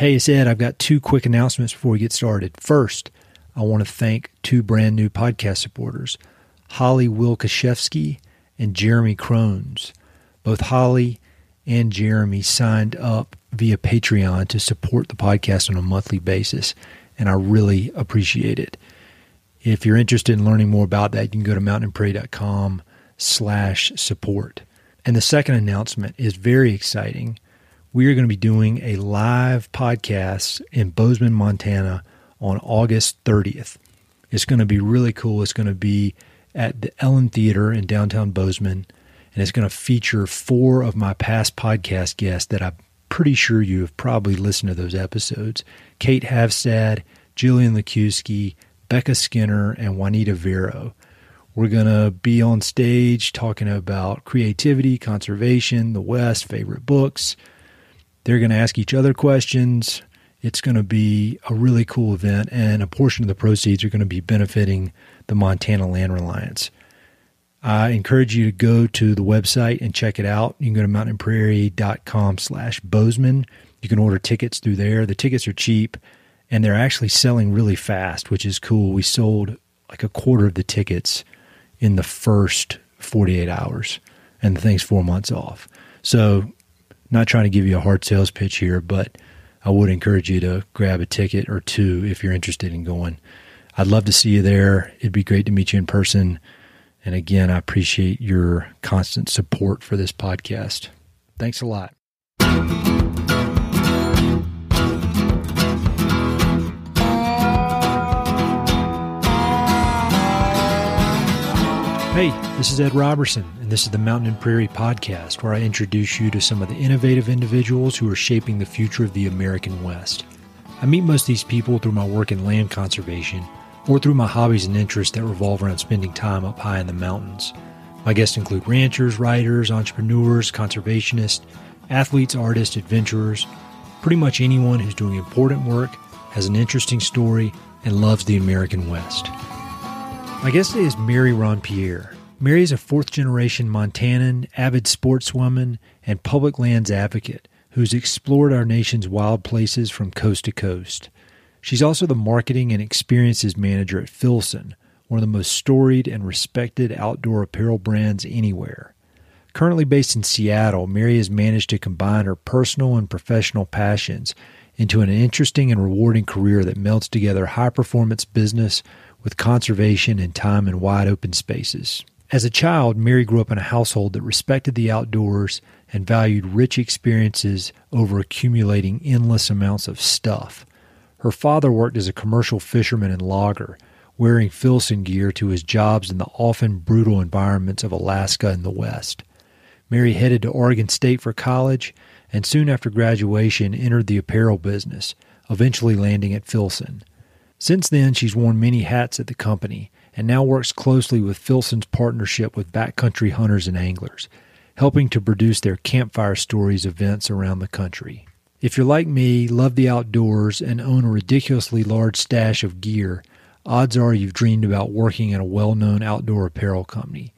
Hey, it's Ed. I've got two quick announcements before we get started. First, I want to thank two brand new podcast supporters, Holly Wilkaszewski and Jeremy Crones. Both Holly and Jeremy signed up via Patreon to support the podcast on a monthly basis, and I really appreciate it. If you're interested in learning more about that, you can go to mountainandprairie.com slash support. And the second announcement is very exciting. We are going to be doing a live podcast in Bozeman, Montana on August 30th. It's going to be really cool. It's going to be at the Ellen Theater in downtown Bozeman, and it's going to feature four of my past podcast guests that I'm pretty sure you have probably listened to those episodes Kate Havstad, Jillian Lukiwski, Becca Skinner, and Juanita Vero. We're going to be on stage talking about creativity, conservation, the West, favorite books. They're going to ask each other questions. It's going to be a really cool event, and a portion of the proceeds are going to be benefiting the Montana Land Reliance. I encourage you to go to the website and check it out. You can go to mountainprairie.com slash Bozeman. You can order tickets through there. The tickets are cheap, and they're actually selling really fast, which is cool. We sold like a quarter of the tickets in the first 48 hours, and the thing's four months off. So, not trying to give you a hard sales pitch here, but – I would encourage you to grab a ticket or two if you're interested in going. I'd love to see you there. It'd be great to meet you in person. And again, I appreciate your constant support for this podcast. Thanks a lot. Hey, this is Ed Roberson, and this is the Mountain and Prairie Podcast, where I introduce you to some of the innovative individuals who are shaping the future of the American West. I meet most of these people through my work in land conservation or through my hobbies and interests that revolve around spending time up high in the mountains. My guests include ranchers, writers, entrepreneurs, conservationists, athletes, artists, adventurers, pretty much anyone who's doing important work, has an interesting story, and loves the American West. My guest today is Mary Rondepierre. Mary is a fourth generation Montanan, avid sportswoman, and public lands advocate who's explored our nation's wild places from coast to coast. She's also the marketing and experiences manager at Filson, one of the most storied and respected outdoor apparel brands anywhere. Currently based in Seattle, Mary has managed to combine her personal and professional passions into an interesting and rewarding career that melts together high performance business with conservation and time in wide open spaces. As a child, Mary grew up in a household that respected the outdoors and valued rich experiences over accumulating endless amounts of stuff. Her father worked as a commercial fisherman and logger, wearing Filson gear to his jobs in the often brutal environments of Alaska and the West. Mary headed to Oregon State for college and soon after graduation entered the apparel business, eventually landing at Filson. Since then, she's worn many hats at the company and now works closely with Filson's partnership with backcountry hunters and anglers, helping to produce their campfire stories events around the country. If you're like me, love the outdoors, and own a ridiculously large stash of gear, odds are you've dreamed about working at a well known outdoor apparel company.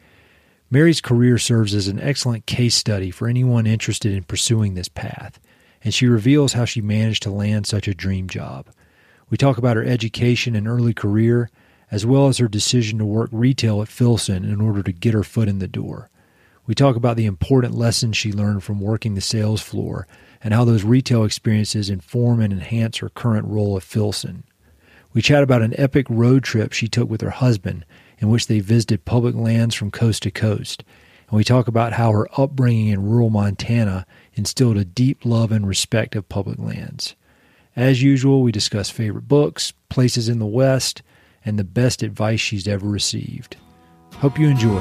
Mary's career serves as an excellent case study for anyone interested in pursuing this path, and she reveals how she managed to land such a dream job. We talk about her education and early career, as well as her decision to work retail at Filson in order to get her foot in the door. We talk about the important lessons she learned from working the sales floor and how those retail experiences inform and enhance her current role at Filson. We chat about an epic road trip she took with her husband in which they visited public lands from coast to coast. And we talk about how her upbringing in rural Montana instilled a deep love and respect of public lands. As usual, we discuss favorite books, places in the West, and the best advice she's ever received. Hope you enjoy.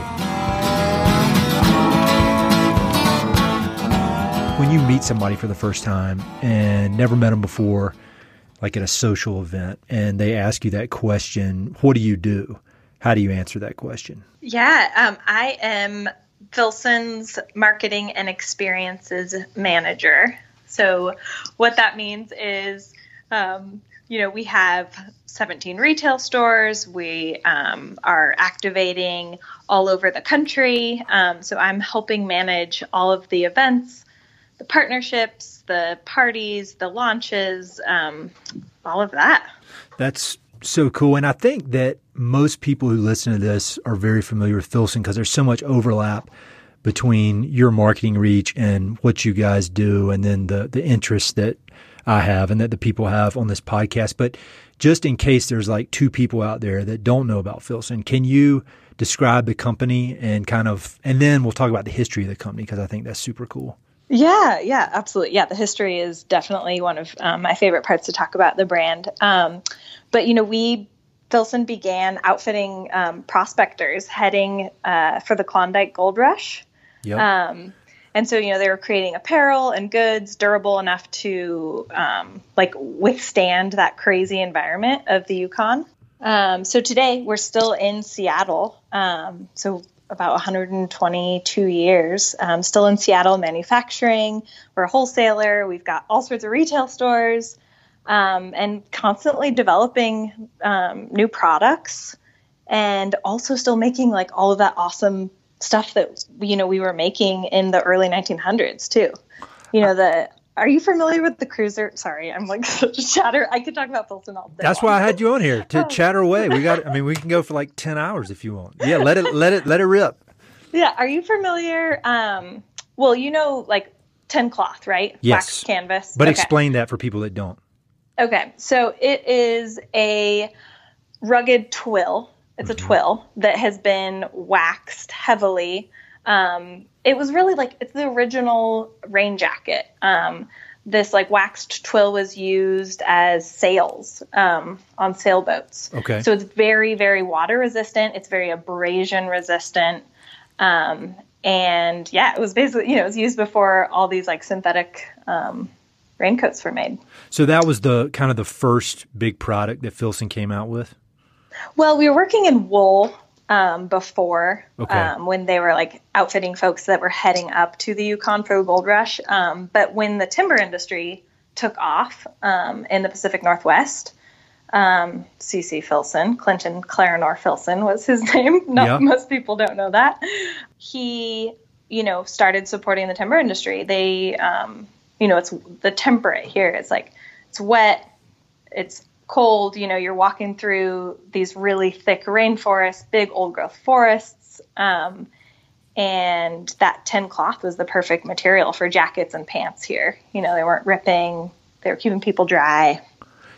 When you meet somebody for the first time and never met them before, like at a social event, and they ask you that question, what do you do? How do you answer that question? Yeah, um, I am Filson's marketing and experiences manager. So, what that means is, um, you know, we have 17 retail stores. We um, are activating all over the country. Um, so, I'm helping manage all of the events the partnerships, the parties, the launches, um, all of that. That's so cool. And I think that most people who listen to this are very familiar with Filson because there's so much overlap between your marketing reach and what you guys do and then the the interests that I have and that the people have on this podcast. But just in case there's like two people out there that don't know about Filson, can you describe the company and kind of and then we'll talk about the history of the company because I think that's super cool. Yeah, yeah, absolutely. Yeah, the history is definitely one of um, my favorite parts to talk about the brand. Um, but you know, we Filson began outfitting um, prospectors heading uh, for the Klondike Gold Rush. Yep. Um, and so, you know, they were creating apparel and goods durable enough to um, like withstand that crazy environment of the Yukon. Um, so today we're still in Seattle. Um, so about 122 years, um, still in Seattle manufacturing. We're a wholesaler. We've got all sorts of retail stores um, and constantly developing um, new products and also still making like all of that awesome stuff that you know we were making in the early 1900s too. You know the are you familiar with the cruiser? Sorry i'm like chatter i could talk about filson all day. That's why i had you on here to chatter away. We got i mean we can go for like 10 hours if you want. Yeah let it let it let it rip. Yeah are you familiar um well you know like tin cloth right? Yes. wax canvas? But okay. explain that for people that don't. Okay, so it is a rugged twill. It's a mm-hmm. twill that has been waxed heavily. Um, it was really like it's the original rain jacket. Um, this like waxed twill was used as sails um, on sailboats. Okay. So it's very, very water resistant. It's very abrasion resistant. Um, and yeah, it was basically you know it was used before all these like synthetic um, raincoats were made. So that was the kind of the first big product that Filson came out with. Well, we were working in wool um, before okay. um, when they were like outfitting folks that were heading up to the Yukon for the gold rush. Um, but when the timber industry took off um, in the Pacific Northwest, C.C. Um, Filson, Clinton Clarenor Filson was his name. Not yeah. most people don't know that. He, you know, started supporting the timber industry. They um, you know, it's the temperate here. It's like it's wet, it's cold. You know, you're walking through these really thick rainforests, big old growth forests. Um, and that tin cloth was the perfect material for jackets and pants here. You know, they weren't ripping; they were keeping people dry.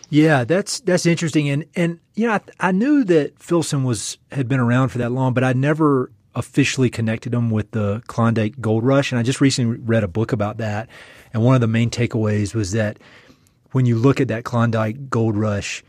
Yeah, that's that's interesting, and and you know, I, I knew that Filson was had been around for that long, but I never officially connected them with the Klondike Gold Rush, and I just recently read a book about that, and one of the main takeaways was that when you look at that Klondike gold rush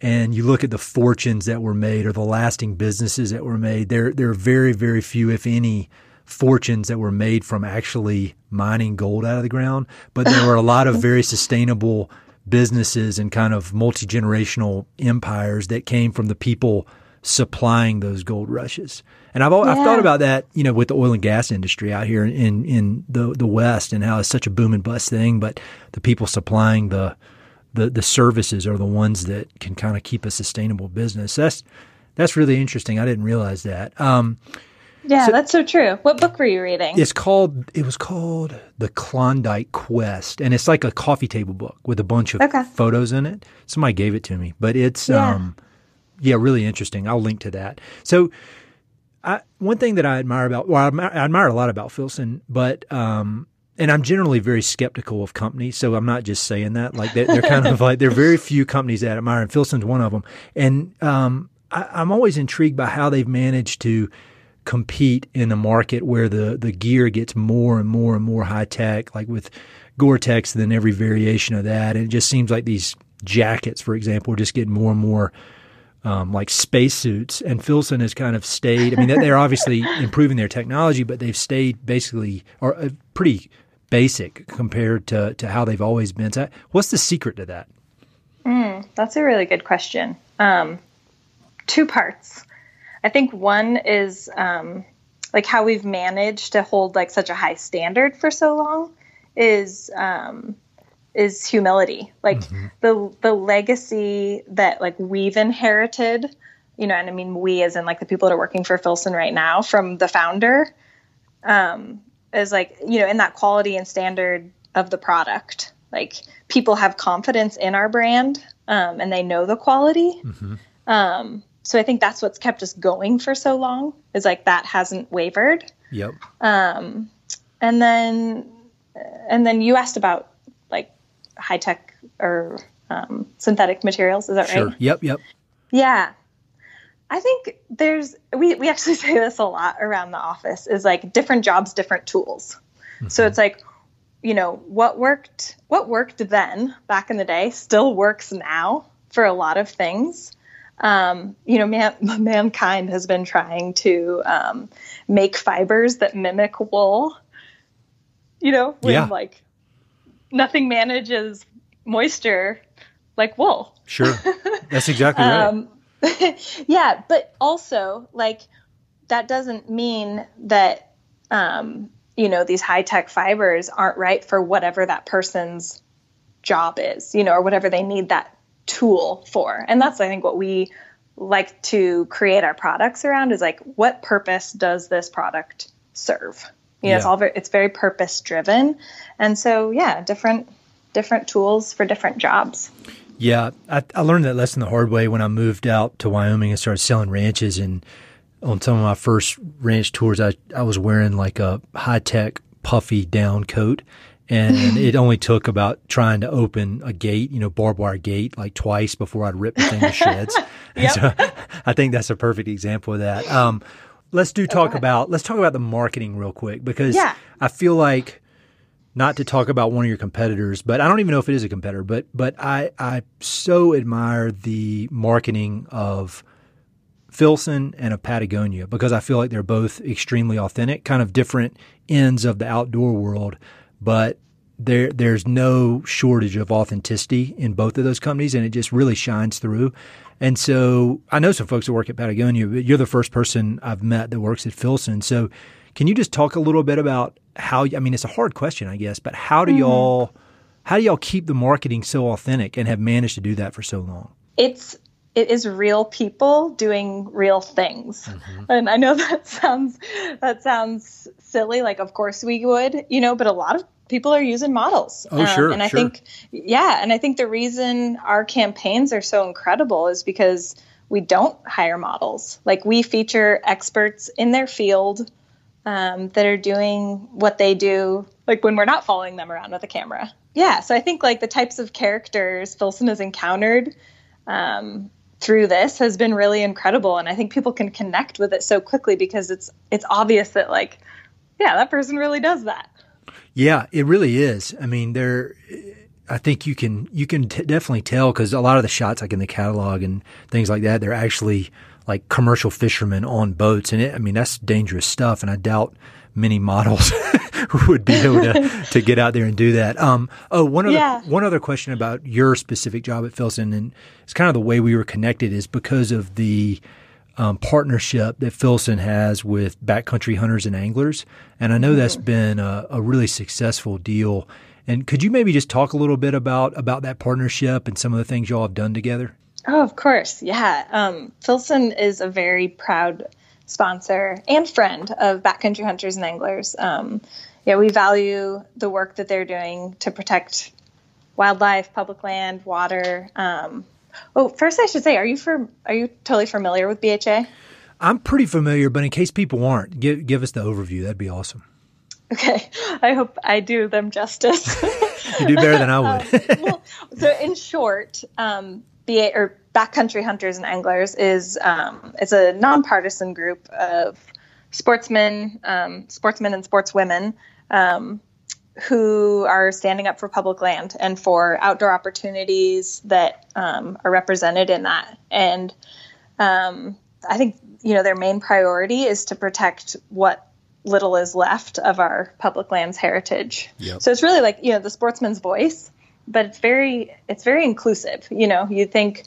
and you look at the fortunes that were made or the lasting businesses that were made, there, there are very, very few, if any, fortunes that were made from actually mining gold out of the ground. But there were a lot of very sustainable businesses and kind of multi generational empires that came from the people supplying those gold rushes. And I've, yeah. I've thought about that, you know, with the oil and gas industry out here in, in the, the West and how it's such a boom and bust thing, but the people supplying the, the, the services are the ones that can kind of keep a sustainable business. That's, that's really interesting. I didn't realize that. Um, yeah, so, that's so true. What book were you reading? It's called. It was called The Klondike Quest, and it's like a coffee table book with a bunch of okay. photos in it. Somebody gave it to me, but it's yeah. um, yeah, really interesting. I'll link to that. So, I, one thing that I admire about, well, I admire, I admire a lot about Filson, but, um, and I'm generally very skeptical of companies, so I'm not just saying that. Like they're, they're kind of like there are very few companies that I admire, and Filson's one of them. And um, I, am always intrigued by how they've managed to compete in a market where the the gear gets more and more and more high tech, like with Gore-Tex, then every variation of that. And it just seems like these jackets, for example, are just getting more and more um, like spacesuits, and Filson has kind of stayed. I mean, they're obviously improving their technology, but they've stayed basically or uh, pretty basic compared to to how they've always been. So, what's the secret to that? Mm, that's a really good question. Um, two parts. I think one is um, like how we've managed to hold like such a high standard for so long is um, is humility. Like mm-hmm. the the legacy that like we've inherited, you know, and I mean we as in like the people that are working for Filson right now from the founder, um, is like you know in that quality and standard of the product like people have confidence in our brand um, and they know the quality mm-hmm. um, so i think that's what's kept us going for so long is like that hasn't wavered yep um, and then and then you asked about high tech or um, synthetic materials is that right? sure. right yep yep yeah I think there's we we actually say this a lot around the office is like different jobs, different tools. Mm-hmm. So it's like, you know, what worked what worked then back in the day still works now for a lot of things. Um, you know, man, mankind has been trying to um, make fibers that mimic wool. You know, when yeah. like nothing manages moisture like wool. Sure, that's exactly right. um, yeah, but also like that doesn't mean that um, you know these high tech fibers aren't right for whatever that person's job is, you know, or whatever they need that tool for. And that's I think what we like to create our products around is like what purpose does this product serve? You know, yeah. it's all very, it's very purpose driven, and so yeah, different different tools for different jobs. Yeah, I, I, learned that lesson the hard way when I moved out to Wyoming and started selling ranches. And on some of my first ranch tours, I, I was wearing like a high tech puffy down coat. And it only took about trying to open a gate, you know, barbed wire gate, like twice before I'd rip the thing to shreds. yep. so I think that's a perfect example of that. Um, let's do oh, talk about let's talk about the marketing real quick because yeah. I feel like not to talk about one of your competitors, but I don't even know if it is a competitor, but but I I so admire the marketing of Filson and of Patagonia because I feel like they're both extremely authentic, kind of different ends of the outdoor world, but there there's no shortage of authenticity in both of those companies and it just really shines through. And so I know some folks that work at Patagonia, but you're the first person I've met that works at Filson. So can you just talk a little bit about how? I mean, it's a hard question, I guess, but how do mm-hmm. y'all how do y'all keep the marketing so authentic and have managed to do that for so long? It's it is real people doing real things. Mm-hmm. And I know that sounds that sounds silly like of course we would, you know, but a lot of people are using models. Oh, um, sure. And I sure. think yeah, and I think the reason our campaigns are so incredible is because we don't hire models. Like we feature experts in their field um, that are doing what they do, like when we're not following them around with a camera. Yeah, so I think like the types of characters Filson has encountered um, through this has been really incredible, and I think people can connect with it so quickly because it's it's obvious that like, yeah, that person really does that. Yeah, it really is. I mean, there. I think you can you can t- definitely tell because a lot of the shots, like in the catalog and things like that, they're actually like commercial fishermen on boats. And it, I mean, that's dangerous stuff. And I doubt many models would be able to, to get out there and do that. Um, oh, one other, yeah. one other question about your specific job at Filson, and it's kind of the way we were connected is because of the um, partnership that Filson has with backcountry hunters and anglers. And I know mm-hmm. that's been a, a really successful deal. And could you maybe just talk a little bit about about that partnership and some of the things y'all have done together? Oh, of course. Yeah. Um, Filson is a very proud sponsor and friend of backcountry hunters and anglers. Um, yeah, we value the work that they're doing to protect wildlife, public land, water. Um, oh, first I should say, are you for are you totally familiar with BHA? I'm pretty familiar, but in case people aren't, give give us the overview. That'd be awesome. Okay, I hope I do them justice. you do better than I would. um, well, so, in short, um, BHA or Backcountry Hunters and Anglers is um, it's a nonpartisan group of sportsmen, um, sportsmen and sportswomen um, who are standing up for public land and for outdoor opportunities that um, are represented in that. And um, I think you know their main priority is to protect what little is left of our public lands heritage. Yep. So it's really like you know the sportsman's voice but it's very it's very inclusive. You know, you think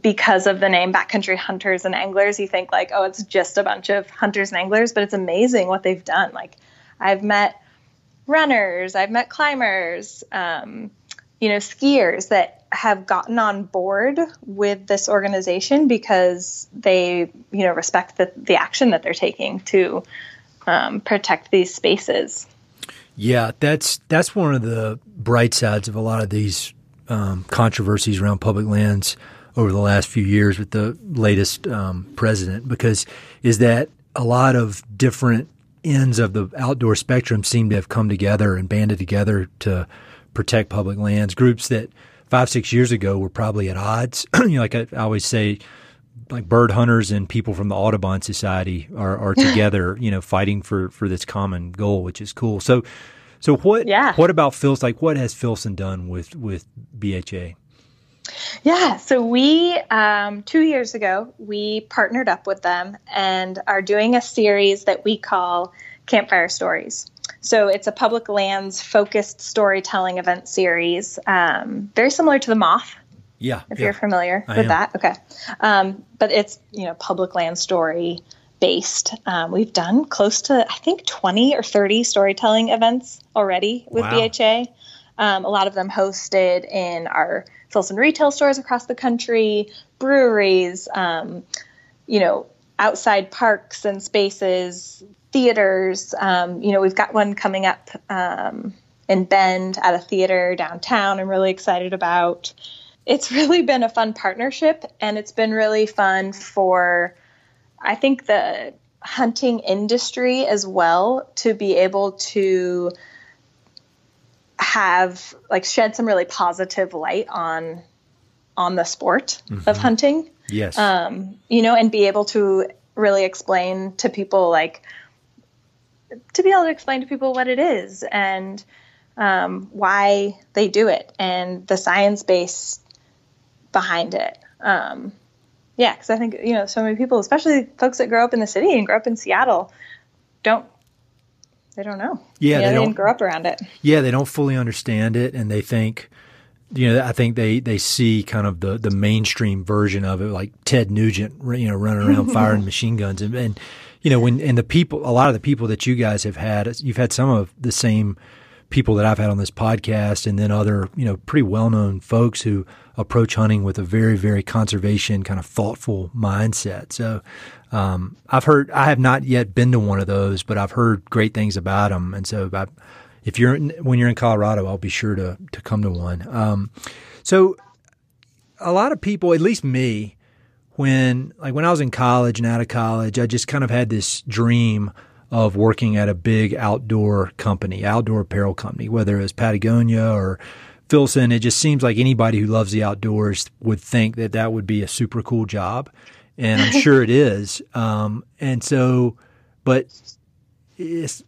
because of the name backcountry hunters and anglers, you think like, oh, it's just a bunch of hunters and anglers, but it's amazing what they've done. Like, I've met runners, I've met climbers, um, you know, skiers that have gotten on board with this organization because they, you know, respect the, the action that they're taking to um, protect these spaces. Yeah, that's that's one of the bright sides of a lot of these um, controversies around public lands over the last few years with the latest um, president, because is that a lot of different ends of the outdoor spectrum seem to have come together and banded together to protect public lands. Groups that five six years ago were probably at odds. you know, like I, I always say, like bird hunters and people from the Audubon Society are, are together, you know, fighting for, for this common goal, which is cool. So, so what, yeah. what about Phil's, like what has Filson done with, with BHA? Yeah, so we, um, two years ago, we partnered up with them and are doing a series that we call Campfire Stories. So it's a public lands focused storytelling event series, um, very similar to the Moth yeah. If yeah. you're familiar I with am. that. Okay. Um, but it's, you know, public land story based. Um, we've done close to, I think, 20 or 30 storytelling events already with Wow. BHA. Um, a lot of them hosted in our Filson retail stores across the country, breweries, um, you know, outside parks and spaces, theaters. Um, you know, we've got one coming up um, in Bend at a theater downtown. I'm really excited about. It's really been a fun partnership, and it's been really fun for, I think, the hunting industry as well to be able to have like shed some really positive light on on the sport of hunting Yes. um, you know, and be able to really explain to people like to be able to explain to people what it is and um, why they do it and the science base behind it. Um, yeah, because I think you know so many people, especially folks that grow up in the city and grow up in Seattle, don't they don't know. Yeah, know, they they, don't- didn't grow up around it. yeah, they don't fully understand it, and they think, you know, I think they they see kind of the the mainstream version of it, like Ted Nugent, you know, running around firing machine guns, and, and you know, when and the people, a lot of the people that you guys have had, you've had some of the same people that I've had on this podcast, and then other, you know, pretty well known folks who approach hunting with a very very conservation kind of thoughtful mindset. So. Um, I've heard, I have not yet been to one of those, but I've heard great things about them. And so I, if you're in, when you're in Colorado, I'll be sure to to come to one. Um, so a lot of people, at least me, when like when I was in college and out of college, I just kind of had this dream of working at a big outdoor company, outdoor apparel company, whether it was Patagonia or Filson. It just seems like anybody who loves the outdoors would think that that would be a super cool job, and I'm sure it is. Um, and so, but it's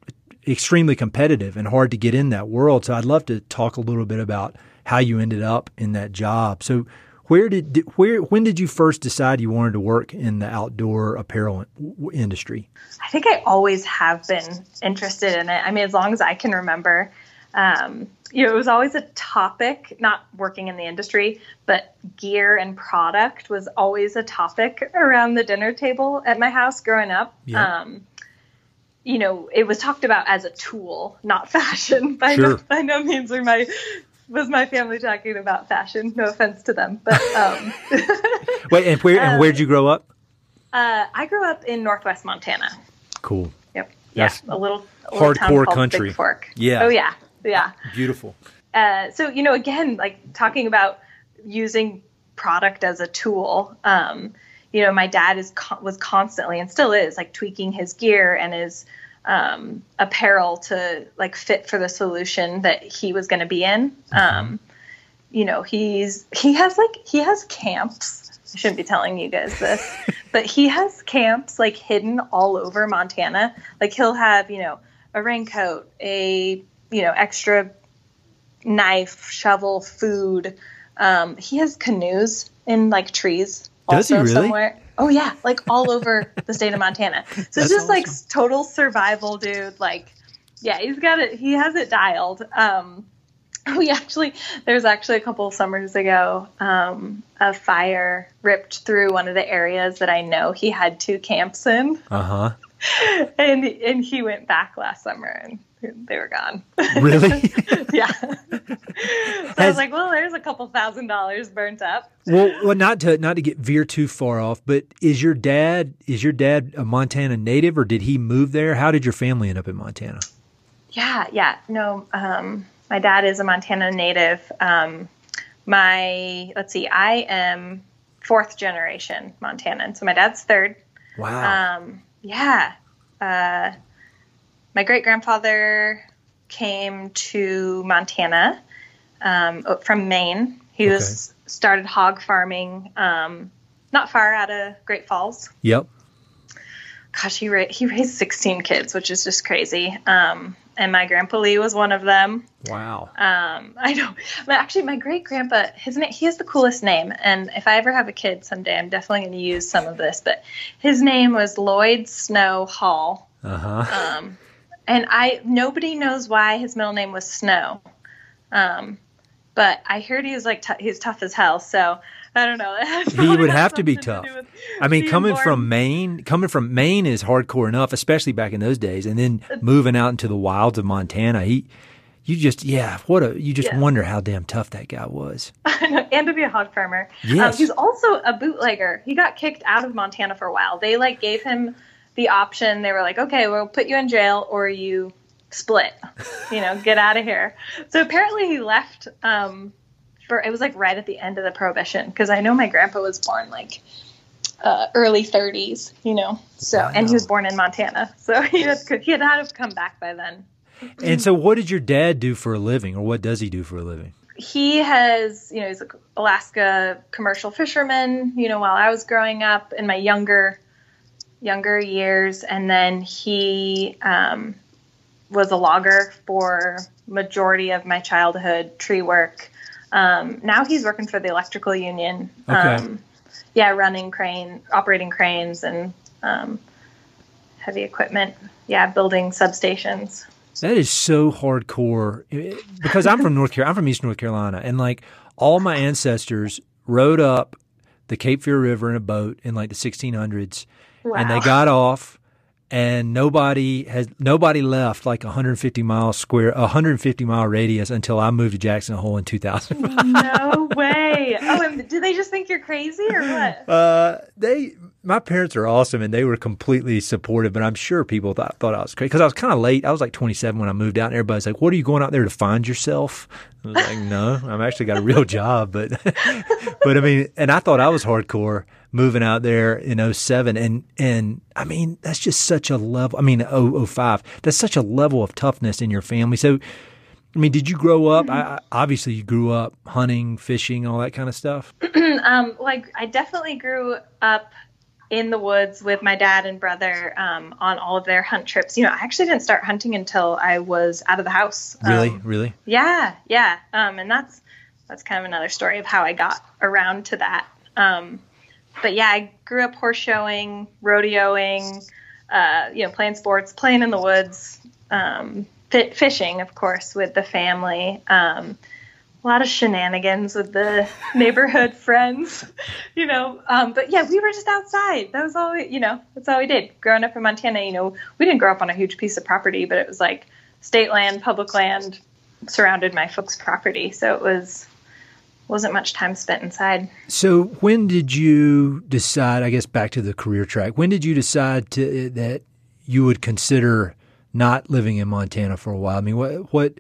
extremely competitive and hard to get in that world. So I'd love to talk a little bit about how you ended up in that job. So where did where when did you first decide you wanted to work in the outdoor apparel industry? I think I always have been interested in it. I mean, as long as I can remember, um, you know, it was always a topic. Not working in the industry, but gear and product was always a topic around the dinner table at my house growing up. Yeah. Um, you know, it was talked about as a tool, not fashion. By Sure. no, by no means were my was my family talking about fashion. No offense to them, but um, Wait, and where and where did you grow up? uh, I grew up in Northwest Montana. Cool, Yep. Yeah, a little, a little hardcore country. Bigfork. Yeah. Oh yeah, yeah. beautiful. Uh, so you know, again, like talking about using product as a tool. Um, you know, my dad is was constantly and still is like tweaking his gear and his um, apparel to like fit for the solution that he was going to be in. Um, you know, he's he has like he has camps. I shouldn't be telling you guys this, but he has camps like hidden all over Montana. Like he'll have you know a raincoat, a you know extra knife, shovel, food. Um, he has canoes in like trees. Does he also really? Somewhere. Oh yeah, like all over the state of Montana. So That's it's just like total survival, dude. Like, yeah, he's got it. He has it dialed. Um, we actually, there's actually a couple of summers ago, um, a fire ripped through one of the areas that I know he had two camps in, Uh huh. and and he went back last summer and they were gone. Really? yeah. so Has, I was like, well, there's a couple thousand dollars burnt up. Well, well, not to not to get veer too far off, but is your dad is your dad a Montana native or did he move there? How did your family end up in Montana? Yeah, yeah. No, um, my dad is a Montana native. Um, my let's see, I am fourth generation Montanan, so my dad's third. Wow. Um, yeah. Uh, my great grandfather came to Montana um, from Maine. He okay. was started hog farming um, not far out of Great Falls. Yep. Gosh, he ra- he raised sixteen kids, which is just crazy. Um, and my grandpa Lee was one of them. Wow. Um, I know. But actually, my great grandpa, his name, he has the coolest name. And if I ever have a kid someday, I'm definitely going to use some of this. But his name was Lloyd Snow Hall. Uh huh. Um, and I nobody knows why his middle name was Snow. Um, but I heard he was like t- he's tough as hell. So I don't know. He would have to be tough. To I mean, coming born. from Maine, coming from Maine is hardcore enough, especially back in those days, and then moving out into the wilds of Montana, he. You just, yeah, what a, you just yeah. wonder how damn tough that guy was. and to be a hog farmer. Yes. Um, he's also a bootlegger. He got kicked out of Montana for a while. They like gave him the option. They were like, okay, we'll put you in jail or you split, you know, get out of here. So apparently he left um, for, it was like right at the end of the prohibition because I know my grandpa was born like uh, early 30s, you know, so, and he was born in Montana. So he had, he had had to come back by then. And so what did your dad do for a living or what does he do for a living? He has, you know, he's an Alaska commercial fisherman, you know, while I was growing up in my younger younger years, and then he um, was a logger for majority of my childhood, tree work. Um, now he's working for the electrical union. Okay. Um, yeah, running crane, operating cranes, and um, heavy equipment. Yeah, building substations. That is so hardcore because I'm from North Carolina. I'm from East North Carolina, and like all my ancestors rode up the Cape Fear River in a boat in like the 1600s Wow. And they got off and nobody has nobody left like 150 mile square 150 mile radius until I moved to Jackson Hole in 2000. no way. Oh, and do they just think you're crazy or what? Uh, they my parents are awesome and they were completely supportive, but I'm sure people thought, thought I was crazy because I was kind of late. I was like 27 when I moved out, and everybody's like, "What are you going out there to find yourself?" I was like, "No, I've actually got a real job." But, but I mean, and I thought I was hardcore moving out there in 07 and and I mean, that's just such a level. I mean, 005. That's such a level of toughness in your family. So. I mean, did you grow up? Mm-hmm. I, obviously, you grew up hunting, fishing, all that kind of stuff. um, like, I definitely grew up in the woods with my dad and brother um, on all of their hunt trips. You know, I actually didn't start hunting until I was out of the house. Really, um, really. Yeah, yeah. Um, and that's that's kind of another story of how I got around to that. But yeah, I grew up horse showing, rodeoing, uh, you know, playing sports, playing in the woods, um, fishing, of course, with the family. Um, a lot of shenanigans with the neighborhood friends, you know. Um, but yeah, we were just outside. That was all we, you know, that's all we did. Growing up in Montana, you know, we didn't grow up on a huge piece of property, but it was like state land, public land surrounded my folks' property. So it was wasn't much time spent inside. So when did you decide, I guess back to the career track, when did you decide to that you would consider not living in Montana for a while? I mean, what what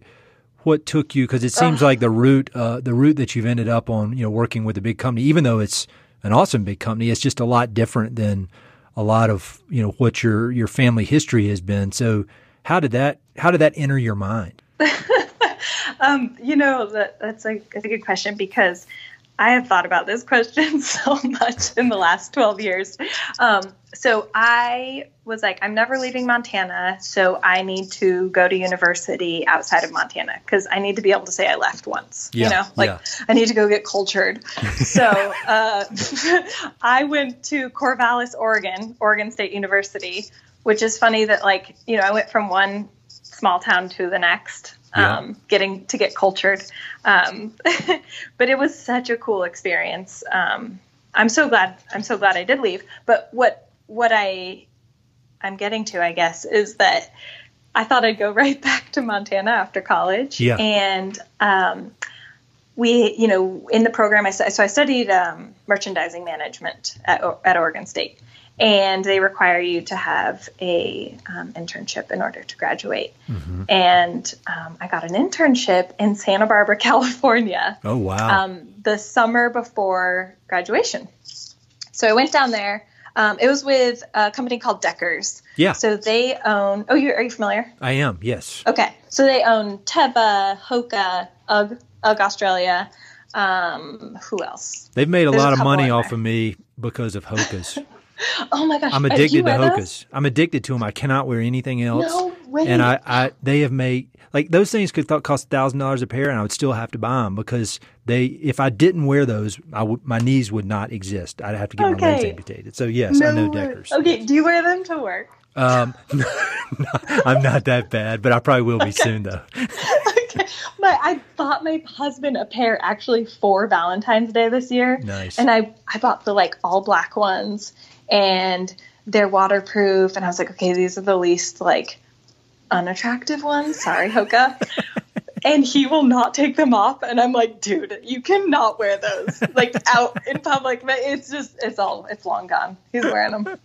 what took you? Because it seems like the route uh, the route that you've ended up on, you know, working with a big company, even though it's an awesome big company, it's just a lot different than a lot of you know what your your family history has been. So how did that how did that enter your mind? um, you know that that's a, that's a good question because I have thought about this question so much in the last 12 years. Um, so I was like, I'm never leaving Montana, so I need to go to university outside of Montana because I need to be able to say I left once. Yeah, you know, like yeah. I need to go get cultured. so uh, I went to Corvallis, Oregon, Oregon State University, which is funny that like you know I went from one small town to the next yeah. um, getting to get cultured. Um, but it was such a cool experience. Um, I'm so glad. I'm so glad I did leave. But what what I I'm getting to, I guess, is that I thought I'd go right back to Montana after college. Yeah. And um, we, you know, in the program, I so I studied um, merchandising management at, at Oregon State, and they require you to have a um, internship in order to graduate. Mm-hmm. And um, I got an internship in Santa Barbara, California. Oh wow! Um, the summer before graduation. So I went down there. Um, it was with a company called Deckers. Yeah. So they own. Oh, you are you familiar? I am. Yes. Okay. So they own Teva, Hoka, UGG, UGG Australia. Um, who else? They've made a There's a lot of money off of me because of Hokas. Oh my gosh! I'm addicted to wear those? I'm addicted to them. I cannot wear anything else. No way. And I, I, they have made like those things could th- cost thousand dollars a pair, and I would still have to buy them because they. If I didn't wear those, I would my knees would not exist. I'd have to get my legs amputated. So yes, I know. Deckers. Okay. Do you wear them to work? Um, I'm not that bad, but I probably will be soon though. okay. My, I bought my husband a pair actually for Valentine's Day this year. Nice. And I, I bought the like all black ones and they're waterproof. And I was like, okay, these are the least like unattractive ones. Sorry, Hoka. and he will not take them off. And I'm like, dude, you cannot wear those like out in public. But it's just, it's all, it's long gone. He's wearing them. That's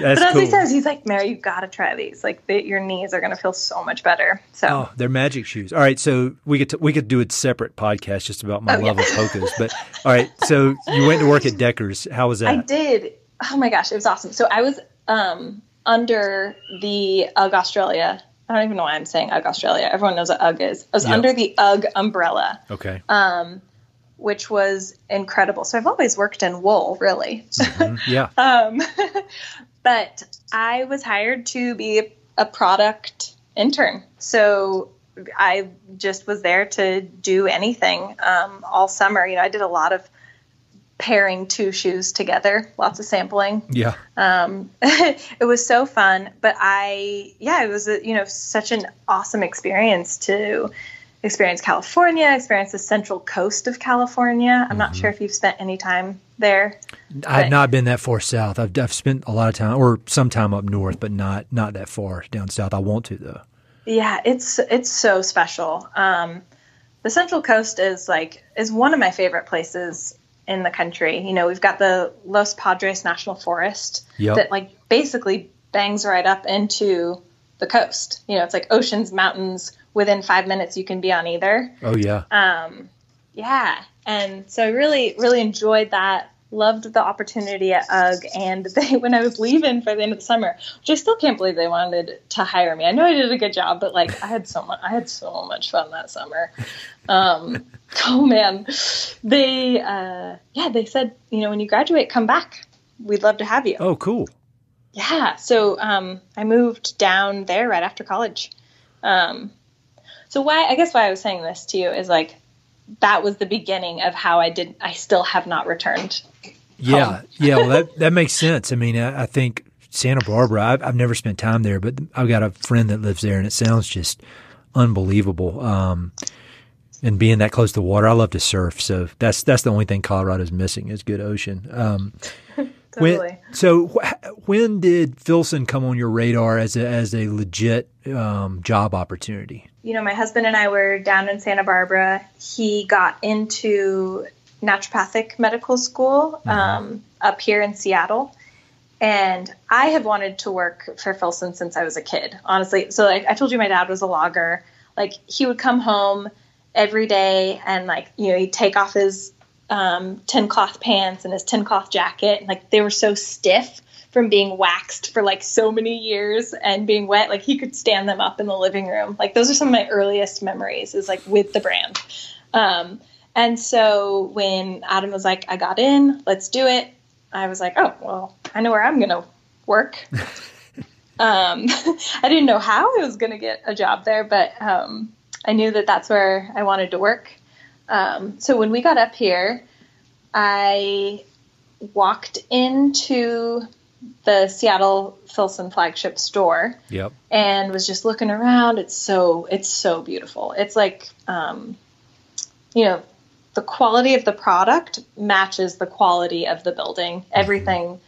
but as cool. he says, he's like, Mary, you've got to try these. Like, they, your knees are going to feel so much better. So. Oh, they're magic shoes. All right, so we could we could do a separate podcast just about my Oh, yeah. love of Hokas. But all right, so you went to work at Deckers. How was that? I did. Oh my gosh, it was awesome. So I was um, under the UGG Australia. I don't even know why I'm saying UGG Australia. Everyone knows what UGG is. I was Yep. under the UGG umbrella, Okay. um, which was incredible. So I've always worked in wool, really. Mhm. Yeah. Um, but I was hired to be a product intern. So I just was there to do anything um, all summer. You know, I did a lot of pairing two shoes together, lots of sampling. Yeah. Um, it was so fun, but I, yeah, it was, a, you know, such an awesome experience to experience California, experience the central coast of California. I'm not sure if you've spent any time there. I've not been that far south. I've, I've spent a lot of time, or some time up north, but not not that far down south. I want to though. Yeah, it's it's so special. Um, the Central Coast is like is one of my favorite places in the country. You know, we've got the Los Padres National Forest Yep. that like basically bangs right up into the coast. You know, it's like oceans, mountains. Within five minutes, you can be on either. Oh yeah. Um, yeah, and so I really, really enjoyed that. Loved the opportunity at UGG, and they when I was leaving for the end of the summer, which I still can't believe they wanted to hire me. I know I did a good job, but like I had so much, I had so much fun that summer. Um, oh man, they uh, yeah, they said you know when you graduate, come back. We'd love to have you. Oh cool. Yeah. So um, I moved down there right after college. Um, so why I guess why I was saying this to you is like that was the beginning of how I did. I still have not returned. Yeah, home. yeah. Well, that that makes sense. I mean, I, I think Santa Barbara. I've, I've never spent time there, but I've got a friend that lives there, and it sounds just unbelievable. Um, and being that close to water, I love to surf. So that's that's the only thing Colorado's missing is good ocean. Um, Totally. when, so wh- when did Filson come on your radar as a as a legit um, job opportunity? you know, my husband and I were down in Santa Barbara. He got into naturopathic medical school um, up here in Seattle. And I have wanted to work for Filson since I was a kid, honestly. So, like, I told you my dad was a logger. Like, he would come home every day and, like, you know, he'd take off his um, tin cloth pants and his tin cloth jacket. And, like, they were so stiff from being waxed for like so many years and being wet. Like he could stand them up in the living room. Like those are some of my earliest memories is like with the brand. Um, and so when adam was like i got in let's do it i was like oh well i know where i'm gonna work. Um, i didn't know how i was gonna get a job there but um, i knew that that's where i wanted to work um, so when we got up here i walked into the Seattle Filson flagship store Yep. and was just looking around. It's so it's so beautiful. It's like um, you know the quality of the product matches the quality of the building. Everything,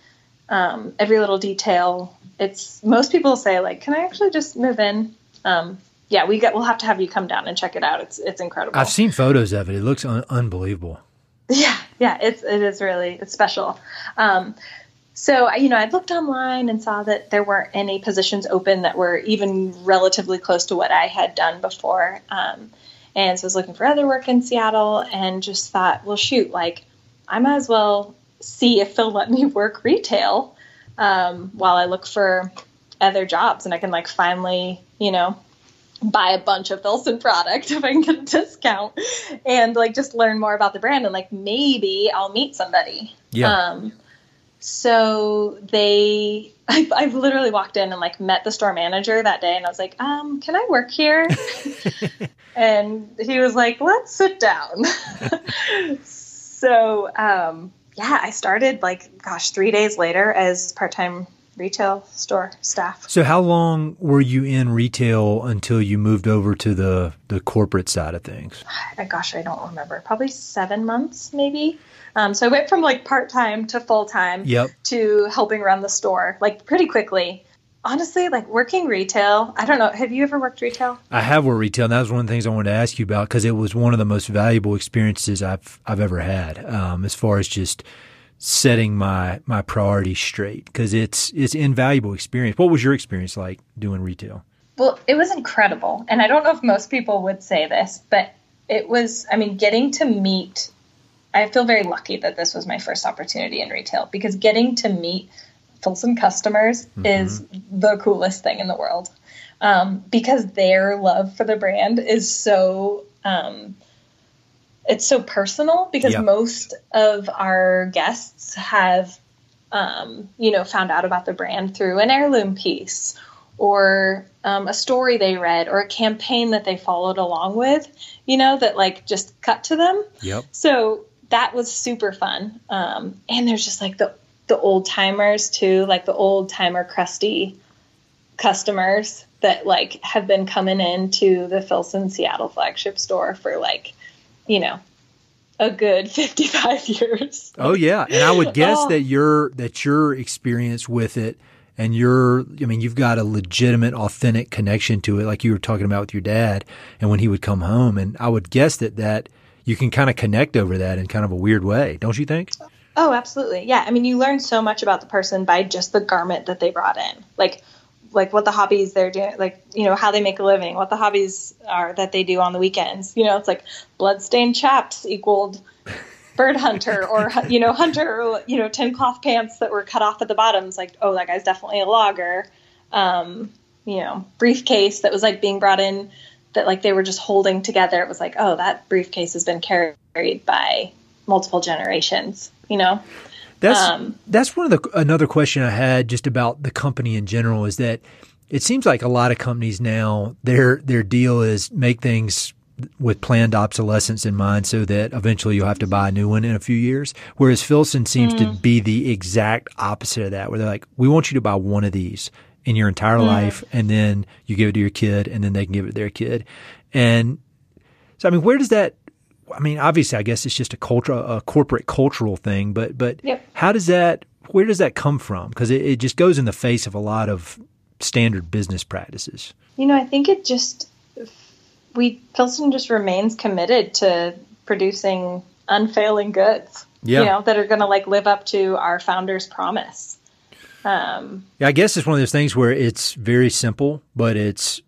um, every little detail. It's most people say like, can I actually just move in? um, yeah, we got we'll have to have you come down and check it out. It's it's incredible. I've seen photos of it. It looks un- unbelievable. Yeah, yeah, it's it is really it's special. Um, so you know, I looked online and saw that there weren't any positions open that were even relatively close to what I had done before. Um, and so I was looking for other work in Seattle and just thought, well, shoot, like I might as well see if they'll let me work retail um, while I look for other jobs and I can like finally, you know, buy a bunch of Filson product if I can get a discount and like just learn more about the brand and like maybe I'll meet somebody. Yeah. Um, so they, I've, I've literally walked in and like met the store manager that day and I was like, um, can I work here? and he was like, let's sit down. so, um, yeah, I started like, gosh, three days later as part-time retail store staff. So how long were you in retail until you moved over to the the corporate side of things? Gosh, I don't remember. Probably seven months, maybe. Um, so I went from like part time to full time yep. to helping run the store like pretty quickly. Honestly, like working retail, I don't know. Have you ever worked retail? I have worked retail, and that was one of the things I wanted to ask you about because it was one of the most valuable experiences I've I've ever had, um, as far as just setting my my priorities straight because it's it's invaluable experience. What was your experience like doing retail? Well, it was incredible, and I don't know if most people would say this, but it was. I mean, getting to meet. I feel very lucky that this was my first opportunity in retail because getting to meet Filson customers mm-hmm. is the coolest thing in the world um, because their love for the brand is so um, it's so personal because yeah. most of our guests have um, you know found out about the brand through an heirloom piece or um, a story they read or a campaign that they followed along with you know that like just cut to them. Yep. So that was super fun. Um, and there's just like the the old timers too like the old timer crusty customers that like have been coming into the Filson Seattle flagship store for like you know, a good 55 years. Oh yeah, and I would guess oh. that your that your experience with it and your I mean you've got a legitimate authentic connection to it like you were talking about with your dad and when he would come home and I would guess that that you can kind of connect over that in kind of a weird way, don't you think? Oh, absolutely. Yeah. I mean, you learn so much about the person by just the garment that they brought in. Like like what the hobbies they're doing, like you know how they make a living, what the hobbies are that they do on the weekends. You know, it's like bloodstained chaps equaled bird hunter, or you know hunter, or, you know tin cloth pants that were cut off at the bottoms. Like oh, that guy's definitely a logger. Um, you know, briefcase that was like being brought in that like they were just holding together. It was like oh, that briefcase has been carried by multiple generations. You know. That's um, that's one of the another question I had just about the company in general is that it seems like a lot of companies now their their deal is make things with planned obsolescence in mind so that eventually you'll have to buy a new one in a few years. Whereas Filson seems mm. to be the exact opposite of that, where they're like, we want you to buy one of these in your entire mm. life and then you give it to your kid and then they can give it to their kid. And so, I mean, where does that I mean, obviously, I guess it's just a culture, a corporate cultural thing. But but yep. how does that? Where does that come from? Because it, it just goes in the face of a lot of standard business practices. You know, I think it just we Filson just remains committed to producing unfailing goods. Yeah. You know, that are going to like live up to our founder's promise. Um, yeah, I guess it's one of those things where it's very simple, but it's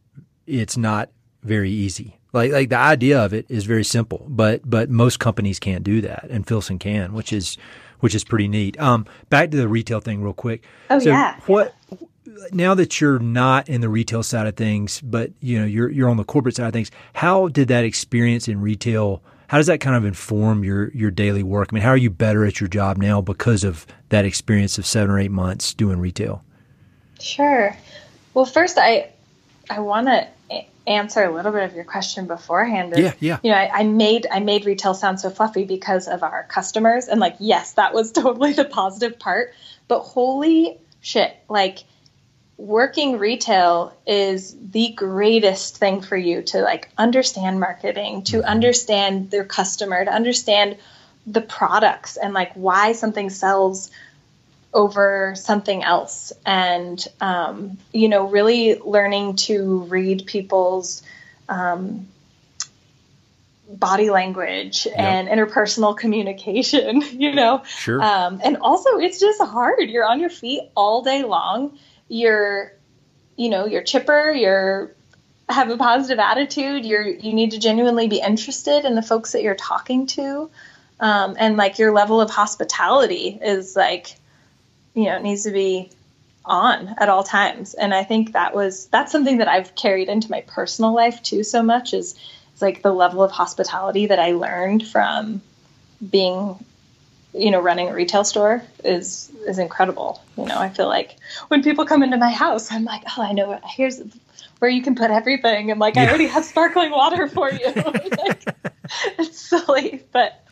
it's not very easy. Like like the idea of it is very simple, but but most companies can't do that, and Filson can, which is which is pretty neat. Um, back to the retail thing, real quick. Oh so yeah. What now that you're not in the retail side of things, but you know you're you're on the corporate side of things? How did that experience in retail? How does that kind of inform your your daily work? I mean, how are you better at your job now because of that experience of seven or eight months doing retail? Sure. Well, first, I I want to answer a little bit of your question beforehand. Is, yeah, yeah. You know, I, I, made I made retail sound so fluffy because of our customers, and like, yes, that was totally the positive part. But holy shit, like working retail is the greatest thing for you to like understand marketing, to mm-hmm. understand their customer, to understand the products and like why something sells over something else. And um, you know really learning to read people's um, body language yep. and interpersonal communication you know? Sure. Um, and also it's just hard. You're on your feet all day long. You're you know you're chipper you're have a positive attitude you're you need to genuinely be interested in the folks that you're talking to. Um, and like your level of hospitality is like you know it needs to be on at all times. And i think that was that's something that i've carried into my personal life too so much is it's like the level of hospitality that i learned from being you know running a retail store is is incredible. You know i feel like when people come into my house i'm like oh i know here's where you can put everything and like yeah. I already have sparkling water for you. like, it's silly, but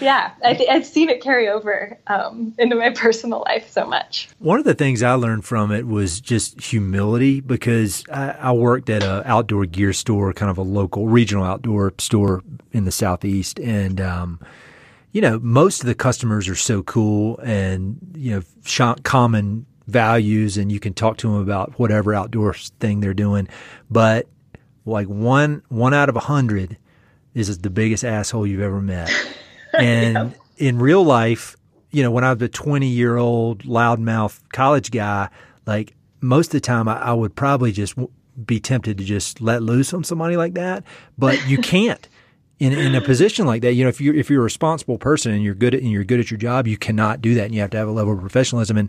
yeah, I th- I've seen it carry over um, into my personal life so much. One of the things I learned from it was just humility because I, I worked at an outdoor gear store, kind of a local regional outdoor store in the southeast, and um, you know most of the customers are so cool and you know sh- common values and you can talk to them about whatever outdoor thing they're doing. But like one, one out of a hundred is the biggest asshole you've ever met. And yeah. in real life, you know, when I was a 20 year old loudmouth college guy, like most of the time I, I would probably just be tempted to just let loose on somebody like that, but you can't. In, in a position like that, you know, if you're if you're a responsible person and you're good at and you're good at your job, you cannot do that, and you have to have a level of professionalism. And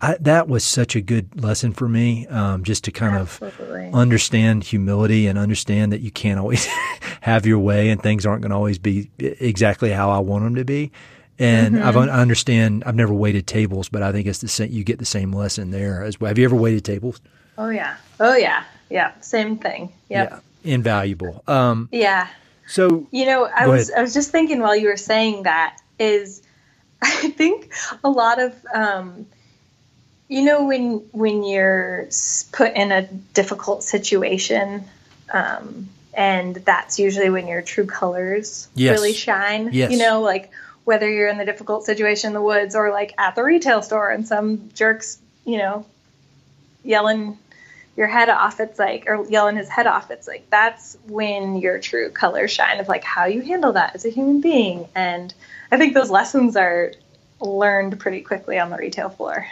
I, that was such a good lesson for me, um, just to kind Absolutely. of understand humility and understand that you can't always have your way and things aren't going to always be exactly how I want them to be. And mm-hmm. I've I understand I've never waited tables, but I think it's the same. You get the same lesson there as well. Have you ever waited tables? Oh yeah, oh yeah, yeah. Same thing. Yep. Yeah, invaluable. Um, yeah. So you know, I was ahead. I was just thinking while you were saying that is, I think a lot of um, you know when when you're put in a difficult situation, um, and that's usually when your true colors yes. really shine. Yes. You know, like whether you're in the difficult situation in the woods or like at the retail store and some jerks, you know, yelling your head off. It's like, or yelling his head off. It's like that's when your true colors shine of like how you handle that as a human being. And I think those lessons are learned pretty quickly on the retail floor.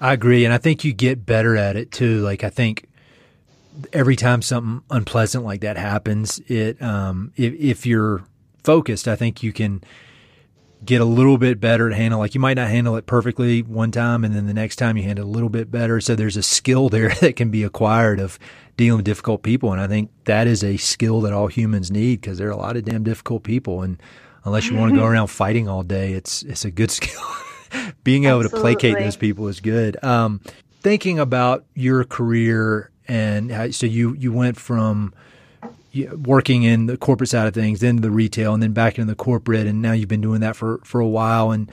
I agree, and I think you get better at it too. Like I think every time something unpleasant like that happens, it um, if, if you're focused, I think you can get a little bit better at handle. Like you might not handle it perfectly one time, and then the next time you handle it a little bit better. So there's a skill there that can be acquired of dealing with difficult people, and I think that is a skill that all humans need because there are a lot of damn difficult people, and unless you want to go around fighting all day, it's it's a good skill. being able Absolutely. to placate those people is good. Um, thinking about your career and how, so you you went from working in the corporate side of things, then the retail, and then back into the corporate, and now you've been doing that for for a while. And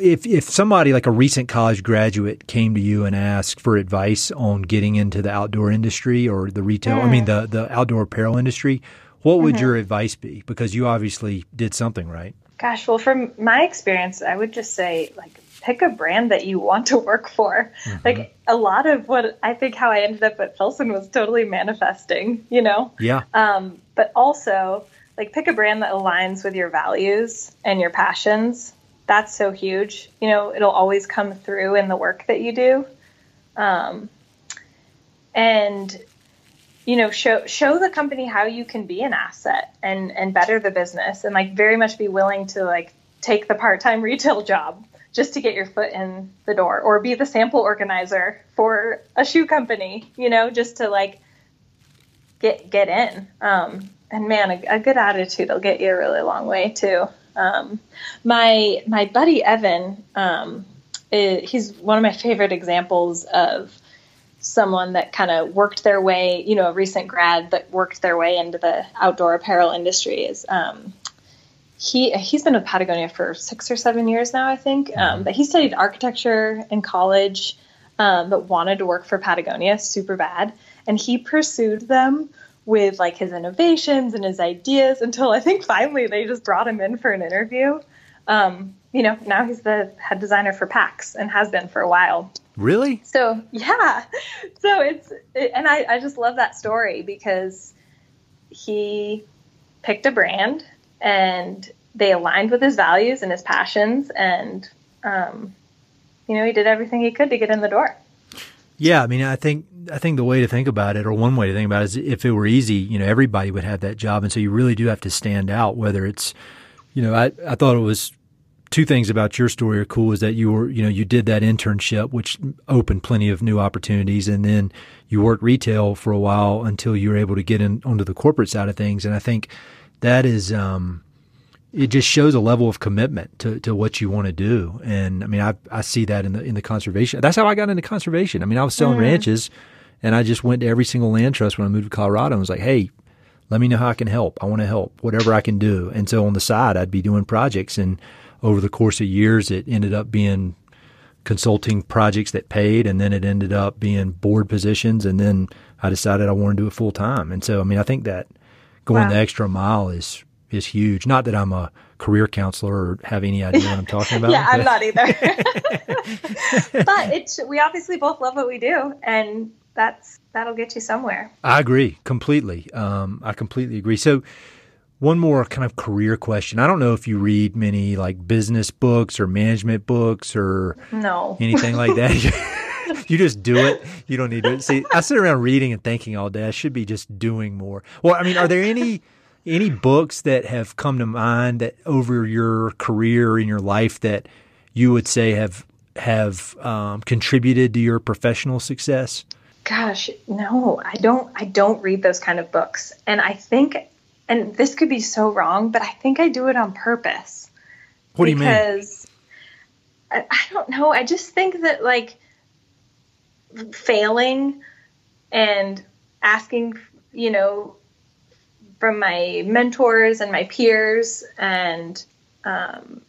if if somebody like a recent college graduate came to you and asked for advice on getting into the outdoor industry or the retail, I mean mm. the the outdoor apparel industry, what would mm-hmm. your advice be? Because you obviously did something right. Gosh, well, from my experience, I would just say like pick a brand that you want to work for. Mm-hmm. Like a lot of what I think how I ended up at Filson was totally manifesting, you know? Yeah. Um, but also like pick a brand that aligns with your values and your passions. That's so huge. You know, it'll always come through in the work that you do. Um, and you know show show the company how you can be an asset and and better the business and like very much be willing to like take the part-time retail job just to get your foot in the door or be the sample organizer for a shoe company you know just to like get get in. Um, and man a, a, good attitude will get you a really long way too. Um, my my buddy evan um, is, he's one of my favorite examples of someone that kind of worked their way, you know, a recent grad that worked their way into the outdoor apparel industry is um, he he's been with Patagonia for six or seven years now, I think. Um, mm-hmm. but he studied architecture in college, um, but wanted to work for Patagonia super bad, and he pursued them with like his innovations and his ideas until I think finally they just brought him in for an interview. um, you know, now he's the head designer for PAX and has been for a while. Really? So yeah, so it's it, and I I just love that story because he picked a brand and they aligned with his values and his passions and um, you know he did everything he could to get in the door. Yeah, I mean, I think I think the way to think about it, or one way to think about it, is if it were easy, you know, everybody would have that job, and so you really do have to stand out. Whether it's, you know, I I thought it was two things about your story are cool is that you were, you know, you did that internship, which opened plenty of new opportunities, and then you worked retail for a while until you were able to get in onto the corporate side of things, and I think that is. um it just shows a level of commitment to, to what you want to do. And I mean, I, I see that in the, in the conservation. That's how I got into conservation. I mean, I was selling mm-hmm. ranches and I just went to every single land trust when I moved to Colorado and was like, Hey, let me know how I can help. I want to help whatever I can do. And so on the side, I'd be doing projects and over the course of years, it ended up being consulting projects that paid and then it ended up being board positions. And then I decided I wanted to do it full time. And so, I mean, I think that going wow. the extra mile is is huge. Not that I'm a career counselor or have any idea what I'm talking about. yeah, I'm not either. but it's we obviously both love what we do, and that's that'll get you somewhere. I agree completely. Um, I completely agree. So. One more kind of career question. I don't know if you read many like business books or management books or no anything like that. you just do it. You don't need to see. I sit around reading and thinking all day. I should be just doing more. Well, I mean, are there any any books that have come to mind that over your career in your life that you would say have have um, contributed to your professional success? Gosh, no, I don't. I don't read those kind of books, and I think, and this could be so wrong, but I think I do it on purpose. What do you mean? Because I, I don't know. I just think that like failing and asking, you know, from my mentors and my peers and um,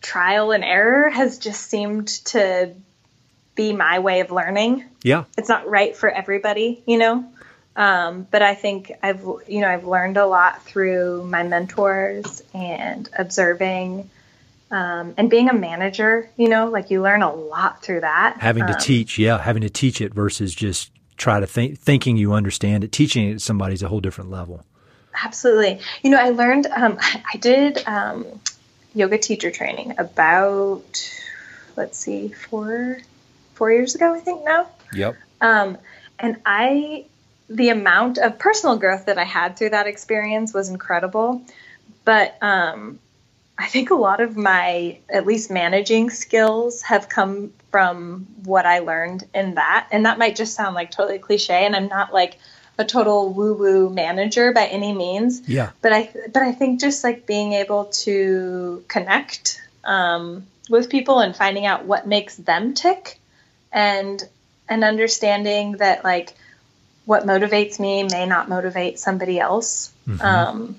trial and error has just seemed to be my way of learning. Yeah. It's not right for everybody, you know. Um, but I think I've you know I've learned a lot through my mentors and observing um, and being a manager. You know, like you learn a lot through that. Having to um, teach, yeah, having to teach it versus just try to think, thinking you understand it. Teaching it to somebody is a whole different level. Absolutely. You know, I learned, um, I did um, yoga teacher training about, let's see, four, four years ago, I think now. Yep. Um, and I, the amount of personal growth that I had through that experience was incredible. But um, I think a lot of my, at least managing skills, have come from what I learned in that. And that might just sound like totally cliche. And I'm not like a total woo woo manager by any means. Yeah. But I, but I think just like being able to connect um, with people and finding out what makes them tick, and and understanding that like what motivates me may not motivate somebody else. Mm-hmm. Um,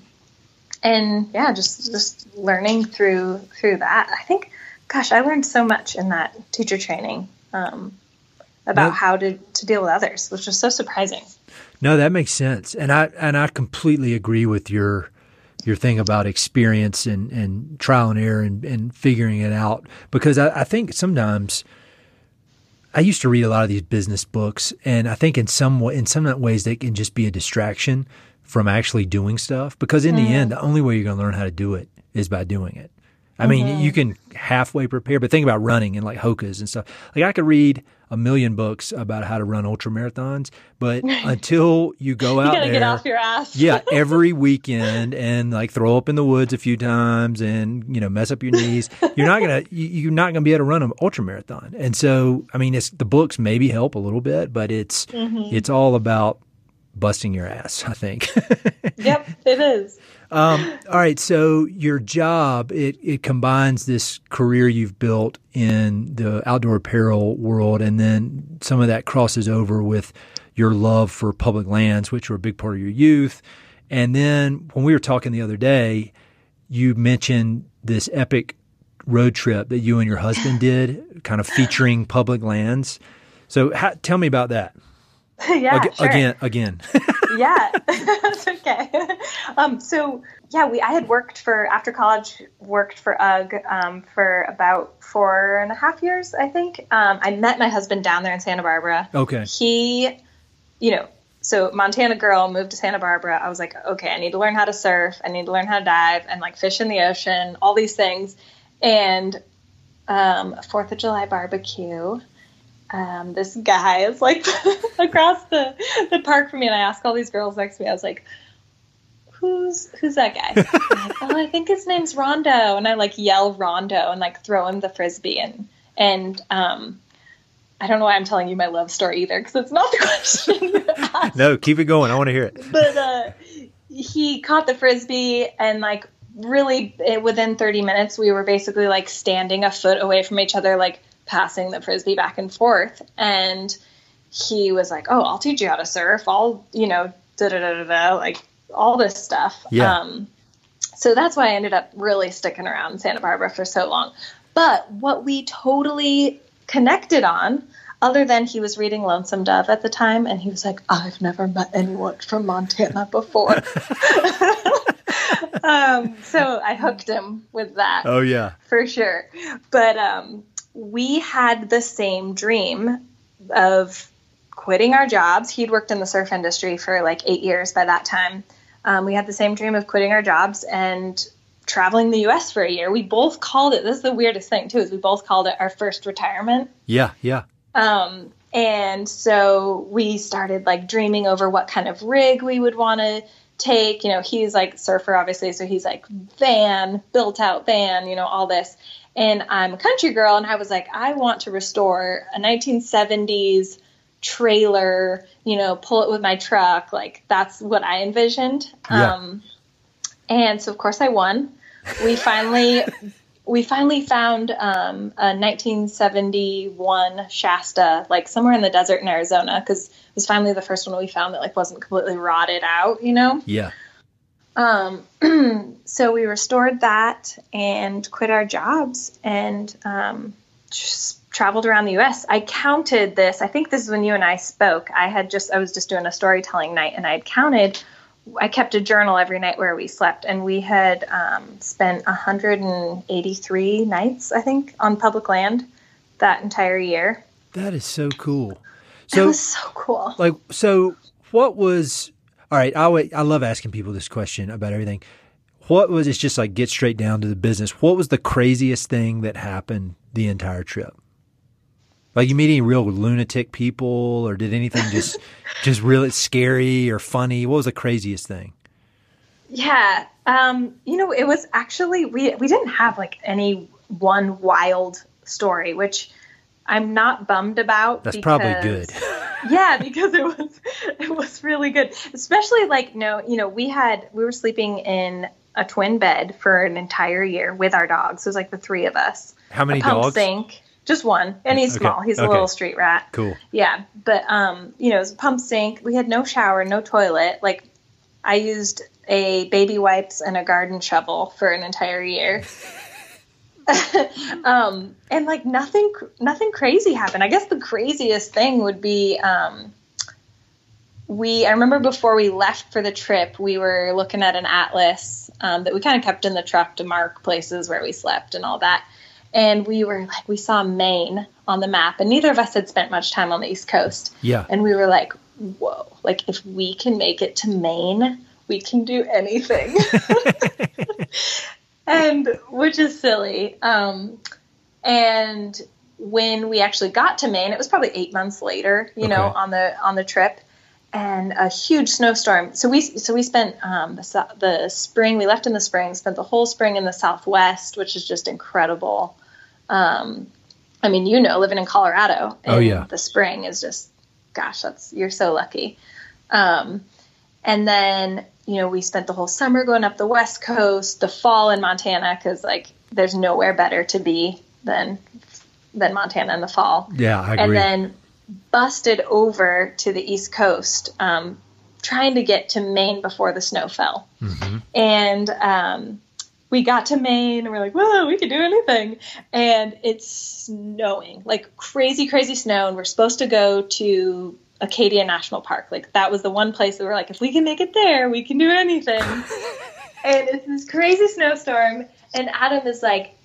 and yeah, just just learning through through that. I think, gosh, I learned so much in that teacher training um, about no, how to to deal with others, which was so surprising. No, that makes sense, and I and I completely agree with your your thing about experience and, and trial and error and, and figuring it out because I, I think sometimes I used to read a lot of these business books and I think in some in some ways they can just be a distraction from actually doing stuff because in mm. the end, the only way you're going to learn how to do it is by doing it. I mm-hmm. mean, you can halfway prepare, but think about running and like Hoka's and stuff. Like I could read a million books about how to run ultra marathons, but until you go out you there, get off your ass. yeah, every weekend and like throw up in the woods a few times and you know mess up your knees, you're not gonna you're not gonna be able to run an ultra marathon. And so, I mean, it's the books maybe help a little bit, but it's mm-hmm. it's all about busting your ass, I think. yep, it is. Um, all right, so your job it it combines this career you've built in the outdoor apparel world, and then some of that crosses over with your love for public lands, which were a big part of your youth. And then when we were talking the other day, you mentioned this epic road trip that you and your husband did, kind of featuring public lands. So, tell me about that. yeah, Ag- sure. again, again. yeah, that's okay. Um, so yeah, we I had worked for after college, worked for UGG um, for about four and a half years, I think. Um, I met my husband down there in Santa Barbara. Okay. He, you know, so Montana girl moved to Santa Barbara. I was like, okay, I need to learn how to surf. I need to learn how to dive and like fish in the ocean, all these things. And um, Fourth of July barbecue. Um, this guy is like across the, the park from me, and I ask all these girls next to me. I was like, "Who's who's that guy?" like, oh, I think his name's Rondo, and I like yell Rondo and like throw him the frisbee, and and um, I don't know why I'm telling you my love story either because it's not the question. No, keep it going. I want to hear it. But uh, he caught the frisbee and like really it, within 30 minutes we were basically like standing a foot away from each other like passing the frisbee back and forth and he was like oh i'll teach you how to surf i'll you know da da da da da like all this stuff Yeah. um so that's why i ended up really sticking around santa barbara for so long but what we totally connected on other than he was reading lonesome dove at the time and he was like i've never met anyone from montana before um, so I hooked him with that Oh yeah. for sure. But um, we had the same dream of quitting our jobs. He'd worked in the surf industry for like eight years by that time. Um, we had the same dream of quitting our jobs and traveling the U.S. for a year. We both called it. This is the weirdest thing too. Is we both called it our first retirement. Yeah, yeah. Um, and so we started like dreaming over what kind of rig we would want to take. You know, he's like surfer, obviously, so he's like van, built out van, you know, all this. And I'm a country girl, and I was like, I want to restore a 1970s trailer, you know, pull it with my truck. Like that's what I envisioned. Yeah. Um, and so of course I won. We finally we finally found um, a 1971 Shasta, like somewhere in the desert in Arizona, because it was finally the first one we found that like wasn't completely rotted out, you know. Yeah. Um, so we restored that and quit our jobs and um, just traveled around the U.S. I counted this. I think this is when you and I spoke. I had just I was just doing a storytelling night and I had counted. I kept a journal every night where we slept, and we had um, spent 183 nights, I think, on public land that entire year. That is so cool. So was so cool. like so what was all right, I would- I love asking people this question about everything. What was it's just like get straight down to the business. What was the craziest thing that happened the entire trip? Like you meet any real lunatic people or did anything just just really scary or funny? What was the craziest thing? Yeah. Um, you know, it was actually we we didn't have like any one wild story, which I'm not bummed about. That's probably good. yeah, because it was it was really good. Especially like no, you know, we had we were sleeping in a twin bed for an entire year with our dogs. It was like the three of us. How many a pump dogs? sink, just one, and he's Okay, small. He's a little street rat. Cool. Yeah, but um, you know, it was a pump sink. We had no shower, no toilet. Like, I used a baby wipes and a garden shovel for an entire year. um, and like nothing, nothing crazy happened. I guess the craziest thing would be um, we. I remember before we left for the trip, we were looking at an atlas um, that we kind of kept in the truck to mark places where we slept and all that. And we were like, we saw Maine on the map, and neither of us had spent much time on the East Coast. Yeah. And we were like, whoa, like if we can make it to Maine, we can do anything. and which is silly. Um, and when we actually got to Maine, it was probably eight months later, you know, on the on the trip, and a huge snowstorm. So we so we spent um, the the spring. We left in the spring, spent the whole spring in the Southwest, which is just incredible. Um, I mean, you know, living in Colorado, Oh, yeah. the spring is just, gosh, that's you're so lucky. Um, and then you know we spent the whole summer going up the west coast, the fall in Montana because like there's nowhere better to be than than Montana in the fall. Yeah, I And then busted over to the east coast, um, trying to get to Maine before the snow fell. Mm-hmm. And um, we got to Maine and we're like, whoa, we can do anything. And it's snowing, like crazy, crazy snow. And we're supposed to go to Acadia National Park. Like that was the one place that we were like, if we can make it there, we can do anything. and it's this crazy snowstorm, and Adam is like,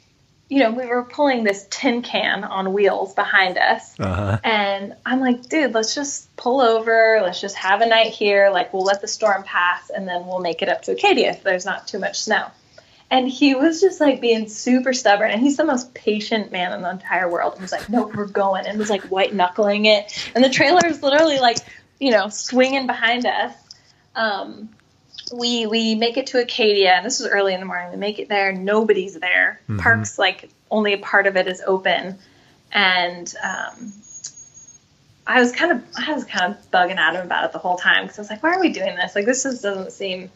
you know, we were pulling this tin can on wheels behind us. Uh-huh. And I'm like, dude, let's just pull over. Let's just have a night here. Like, we'll let the storm pass and then we'll make it up to Acadia if there's not too much snow. And he was just like being super stubborn. And he's the most patient man in the entire world. And was like, no, we're going. And was like white knuckling it. And the trailer is literally like, you know, swinging behind us. Um, we we make it to Acadia, and this was early in the morning. We make it there, nobody's there. Mhm. Parks like only a part of it is open, and um, I was kind of I was kind of bugging at him about it the whole time because I was like, why are we doing this? Like this just doesn't seem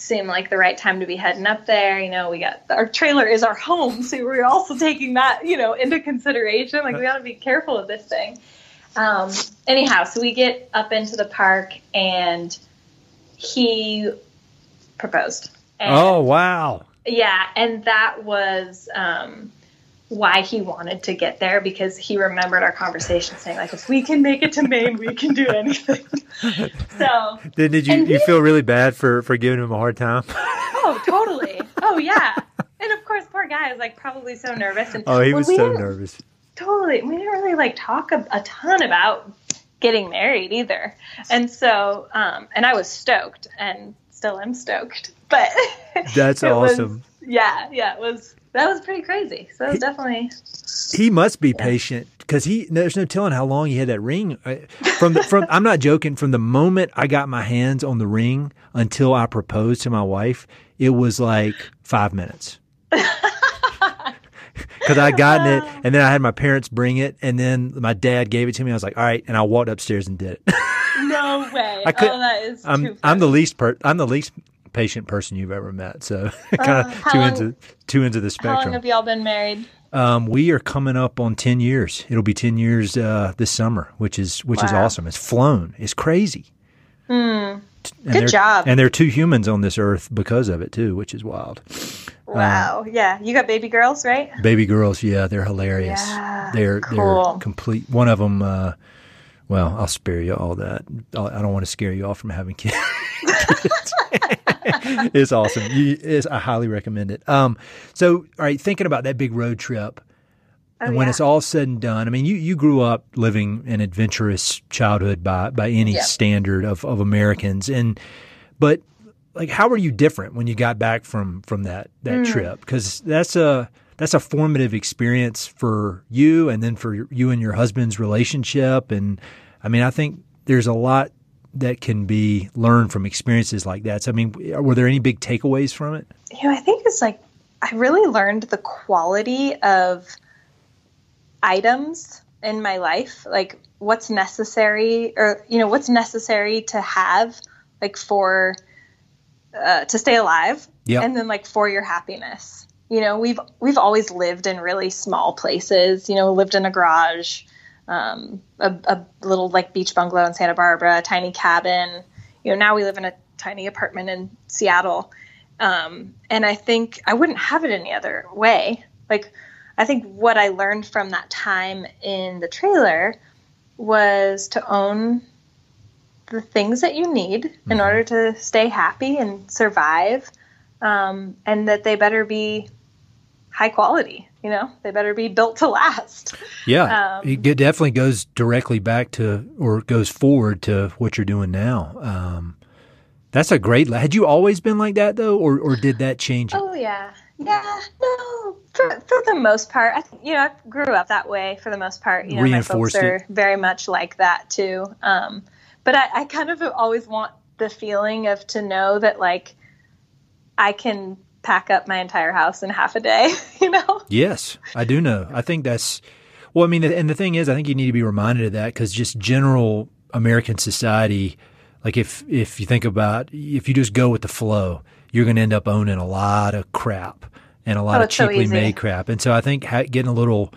seem like the right time to be heading up there. You know, we got our trailer is our home, so we're also taking that you know into consideration. Like we got to be careful of this thing. Um, anyhow, so we get up into the park and he proposed. And, Oh wow. yeah, and that was um, why he wanted to get there because he remembered our conversation saying like, if we can make it to Maine, we can do anything. so, Did, did you you he- feel really bad for for giving him a hard time? oh, totally. Oh yeah. And of course, poor guy is like probably so nervous. And Oh, he was so nervous. totally we didn't really like talk a, a ton about getting married either and so um and i was stoked and still am stoked but That's it was- awesome. yeah yeah it was that was pretty crazy so it was definitely He must be patient because he. There's no telling how long he had that ring. Uh, from the from, I'm not joking. From the moment I got my hands on the ring until I proposed to my wife, it was like five minutes. Because I gotten it, and then I had my parents bring it, and then my dad gave it to me. I was like, "All right," and I walked upstairs and did it. no way I could- oh that is I'm too I'm the least per, I'm the least patient person you've ever met. So kind of Uh, two long- ends of two ends of the spectrum. how long have y'all been married Um, we are coming up on ten years. It'll be ten years uh, this summer, which is which is awesome. It's flown. It's crazy. hmm. And Good job. And there are two humans on this earth because of it too, which is wild. wow yeah you got baby girls right Baby girls, yeah, they're hilarious. Yeah, they're cool. they're complete. One of them. Uh, well, I'll spare you all that. I'll, don't want to scare you off from having kids. it's awesome. You, it's, I highly recommend it. Um, so, all right, thinking about that big road trip, Oh, and when yeah. it's all said and done, I mean, you, you grew up living an adventurous childhood by by any Yeah. standard of, of Americans, and but like, how were you different when you got back from from that that Hmm. trip? Because that's a that's a formative experience for you, and then for you and your husband's relationship. And I mean, I think there's a lot that can be learned from experiences like that. So, I mean, were there any big takeaways from it? you know, I think it's like I really learned the quality of items in my life, like what's necessary or you know what's necessary to have like for uh, to stay alive Yeah. and then like for your happiness. You know, we've we've always lived in really small places. You know, lived in a garage, um, a, a little like beach bungalow in Santa Barbara, a tiny cabin. You know, now we live in a tiny apartment in Seattle. Um, and I think I wouldn't have it any other way. Like, I think what I learned from that time in the trailer was to own the things that you need in Mhm. order to stay happy and survive, um, and that they better be high quality. You know, they better be built to last. Yeah, Um, it definitely goes directly back to or goes forward to what you're doing now. Um, that's a great. Had you always been like that though, or or did that change? Oh yeah, yeah. No, for for the most part, I you know I grew up that way. For the most part, you know, my folks Reinforced it. are very much like that too. Um, but I, I kind of always want the feeling of to know that like I can pack up my entire house in half a day. You know? Yes, I do know. I think that's well. I mean, and the thing is, I think you need to be reminded of that because just general American society, like if if you think about if you just go with the flow, you're going to end up owning a lot of crap and a lot Oh, of it's so cheaply made crap. And so I think getting a little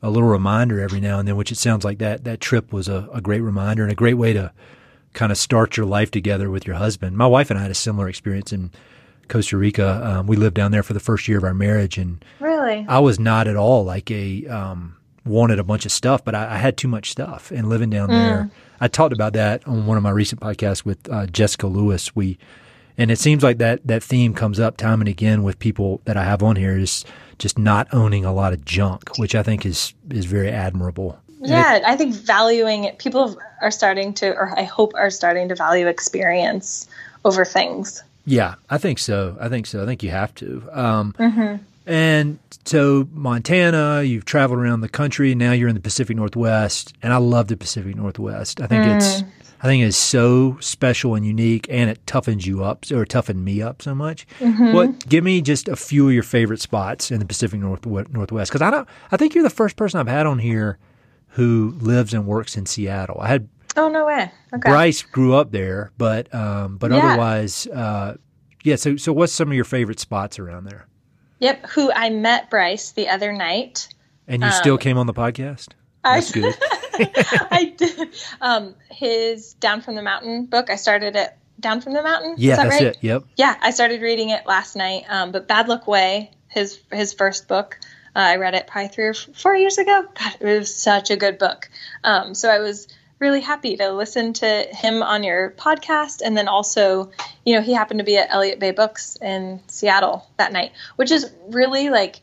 a little reminder every now and then, which it sounds like that that trip was a, a great reminder and a great way to kind of start your life together with your husband. My wife and I had a similar experience in Costa Rica. Um, we lived down there for the first year of our marriage, and Really? I was not at all like a um, wanted a bunch of stuff, but I, I had too much stuff. And living down mm. there, I talked about that on one of my recent podcasts with uh, Jessica Lewis. We and it seems like that that theme comes up time and again with people that I have on here is just not owning a lot of junk, which I think is is very admirable. Yeah, I think valuing it. People are starting to, or I hope are starting to value experience over things. Yeah, I think so. I think so. I think you have to. Um, mm-hmm. And so Montana, you've traveled around the country. Now you're in the Pacific Northwest, and I love the Pacific Northwest. I think mm. it's I think it's so special and unique, and it toughens you up or toughened me up so much. Mm-hmm. What? Give me just a few of your favorite spots in the Pacific North, Northwest, because I don't. I think you're the first person I've had on here who lives and works in Seattle. I had. Oh no way! Okay. Bryce grew up there, but um, but yeah. otherwise, uh, yeah. So so what's some of your favorite spots around there? Yep, who I met Bryce the other night. And you um, still came on the podcast? That's I, good. I did. Um, his Down from the Mountain book, I started it Down from the Mountain. Yeah, that that's right? it. Yep. Yeah, I started reading it last night. Um, but Badluck Way, his his first book, uh, I read it probably three or four years ago. God, it was such a good book. Um, so I was really happy to listen to him on your podcast. And then also, you know, he happened to be at Elliott Bay Books in Seattle that night, which is really like,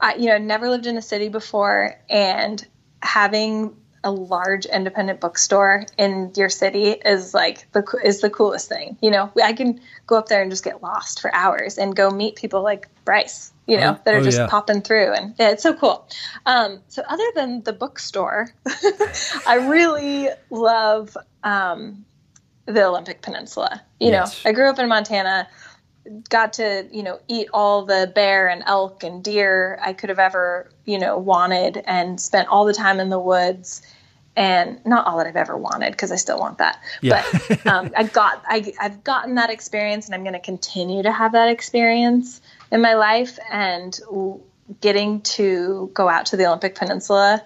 I, you know, never lived in a city before. And having a large independent bookstore in your city is like the is the coolest thing. You know, I can go up there and just get lost for hours and go meet people like Bryce you know, oh, that are oh, just yeah. popping through. And yeah, it's so cool. Um, so, other than the bookstore, I really love um, the Olympic Peninsula. You yes. know, I grew up in Montana, got to, you know, eat all the bear and elk and deer I could have ever, you know, wanted and spent all the time in the woods. And not all that I've ever wanted because I still want that. Yeah. But um, I got I, I've gotten that experience, and I'm going to continue to have that experience in my life, and getting to go out to the Olympic Peninsula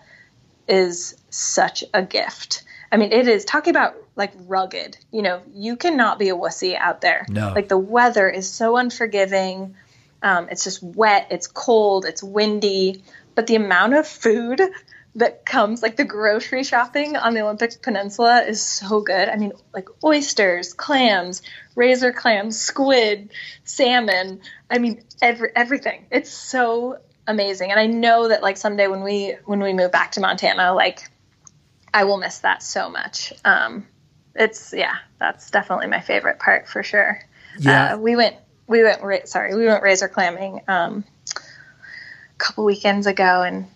is such a gift. I mean, it is talking about like rugged. You know, you cannot be a wussy out there. No. Like the weather is so unforgiving. Um, it's just wet. It's cold. It's windy. But the amount of food that comes, like the grocery shopping on the Olympic Peninsula, is so good. I mean, like oysters, clams, razor clams, squid, salmon. I mean, every, everything. It's so amazing. And I know that like someday when we when we move back to Montana, like I will miss that so much. Um, it's yeah, that's definitely my favorite part for sure. Yeah, uh, we went we went ra- sorry we went razor clamming um, a couple weekends ago and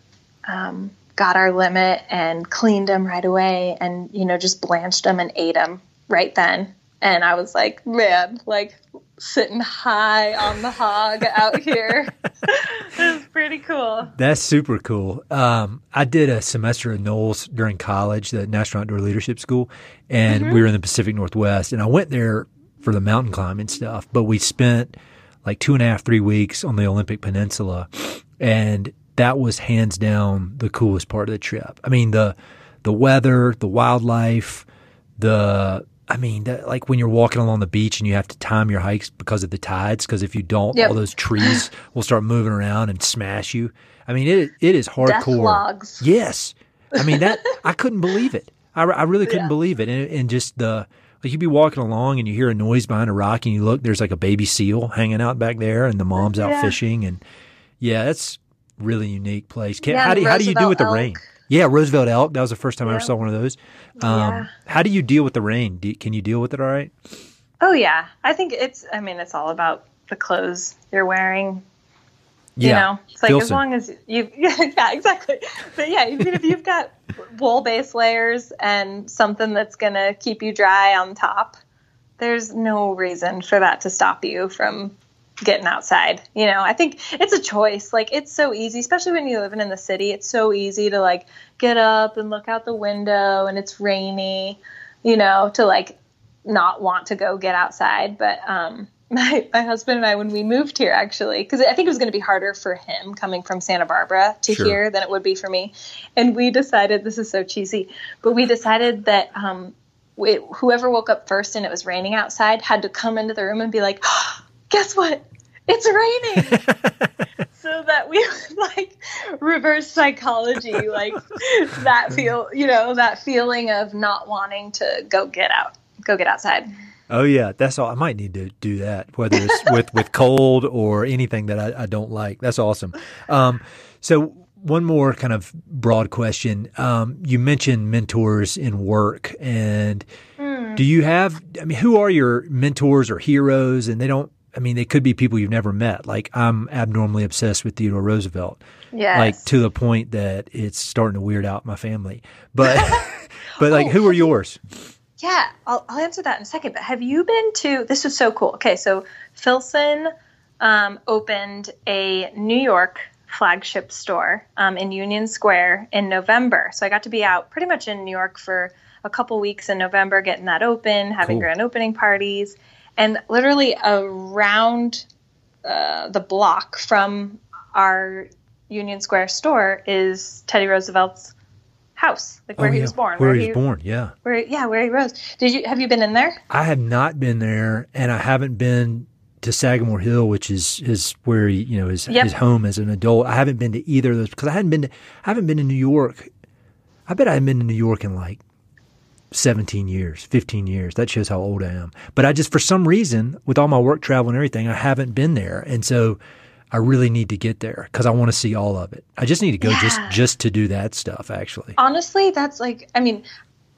um, got our limit and cleaned them right away and you know just blanched them and ate them right then and I was like, man, like sitting high on the hog out here. it was pretty cool. That's super cool. Um, I did a semester at NOLS during college, the National Outdoor Leadership School, and mm-hmm. we were in the Pacific Northwest. And I went there for the mountain climbing stuff, but we spent like two and a half, three weeks on the Olympic Peninsula. And that was hands down the coolest part of the trip. I mean, the, the weather, the wildlife, the I mean, like when you're walking along the beach and you have to time your hikes because of the tides, because if you don't, yep. all those trees will start moving around and smash you. I mean, it it is hardcore. Yes, I mean that I couldn't believe it. I, I really couldn't yeah. believe it, and, and just the like you'd be walking along and you hear a noise behind a rock and you look, there's like a baby seal hanging out back there, and the mom's out yeah. fishing, and yeah, that's really unique place. Can, yeah, how do how do you do with the elk. rain? Yeah, Roosevelt elk. That was the first time yeah. I ever saw one of those. Um, yeah. How do you deal with the rain? Do, can you deal with it all right? Oh yeah, I think it's. I mean, it's all about the clothes you're wearing. You yeah. know, it's like Filson. as long as you, yeah, yeah, exactly. But yeah, even if you've got wool base layers and something that's gonna keep you dry on top, there's no reason for that to stop you from getting outside. You know, I think it's a choice. Like it's so easy, especially when you're living in the city. It's so easy to like get up and look out the window and it's rainy, you know, to like not want to go get outside. But um my, my husband and I, when we moved here, actually, because I think it was going to be harder for him coming from Santa Barbara to sure. here than it would be for me. And we decided, this is so cheesy, but we decided that um, we, whoever woke up first and it was raining outside had to come into the room and be like, oh, guess what? It's raining. so that we like reverse psychology, like that feel, you know, that feeling of not wanting to go get out, go get outside. Oh yeah, that's all. I might need to do that, whether it's with with cold or anything that I, I don't like. That's awesome. Um, so one more kind of broad question. Um, you mentioned mentors in work, and mm. do you have? I mean, who are your mentors or heroes? And they don't. I mean, they could be people you've never met. Like I'm abnormally obsessed with Theodore Roosevelt. Yes. Like to the point that it's starting to weird out my family. But but like, oh, who are yours? Yeah, I'll, I'll answer that in a second. But have you been to? This was so cool. Okay, so Filson um, opened a New York flagship store um, in Union Square in November. So I got to be out pretty much in New York for a couple weeks in November, getting that open, having cool. grand opening parties, and literally around uh, the block from our Union Square store is Teddy Roosevelt's house, like where oh, he was born. Where, where he was born, yeah. Where yeah, where he rose. Did you have you been in there? I have not been there, and I haven't been to Sagamore Hill, which is is where he, you know his yep. his home as an adult. I haven't been to either of those because I hadn't been to I haven't been to New York. I bet I haven't been to New York in like 17 years, 15 years. That shows how old I am. But I just, for some reason, with all my work travel and everything, I haven't been there. And so I really need to get there because I want to see all of it. I just need to go yeah. just just to do that stuff. Actually, honestly, that's like I mean,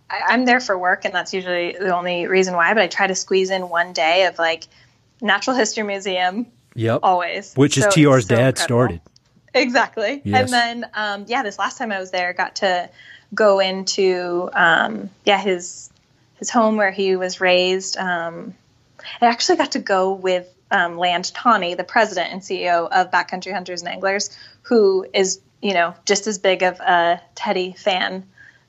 I, am there for work, and that's usually the only reason why. But I try to squeeze in one day of like Natural History Museum. Yep, always. Which so, is TR's so dad incredible. started. Exactly, yes. and then um, yeah, this last time I was there, got to go into um, yeah his his home where he was raised. Um, I actually got to go with um, Land Tawney, the president and CEO of Backcountry Hunters and Anglers, who is you know just as big of a Teddy fan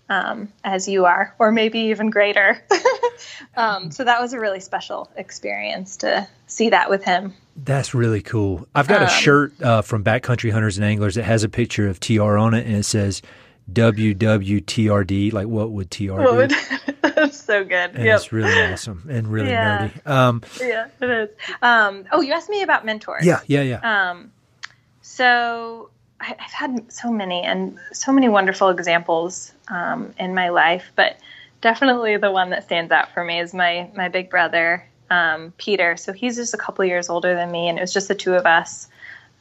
um, as you are, or maybe even greater. um, so that was a really special experience to see that with him. That's really cool. I've got a um, shirt uh, from Backcountry Hunters and Anglers that has a picture of TR on it, and it says WWTRD. Like, what would TR do? That's so good. And yep. it's really awesome and really yeah. nerdy. Um, yeah, it is. Um, oh, you asked me about mentors. Yeah, yeah, yeah. Um, so I, have had so many and so many wonderful examples um, in my life, but definitely the one that stands out for me is my my big brother um, Peter. So he's just a couple years older than me, and it was just the two of us.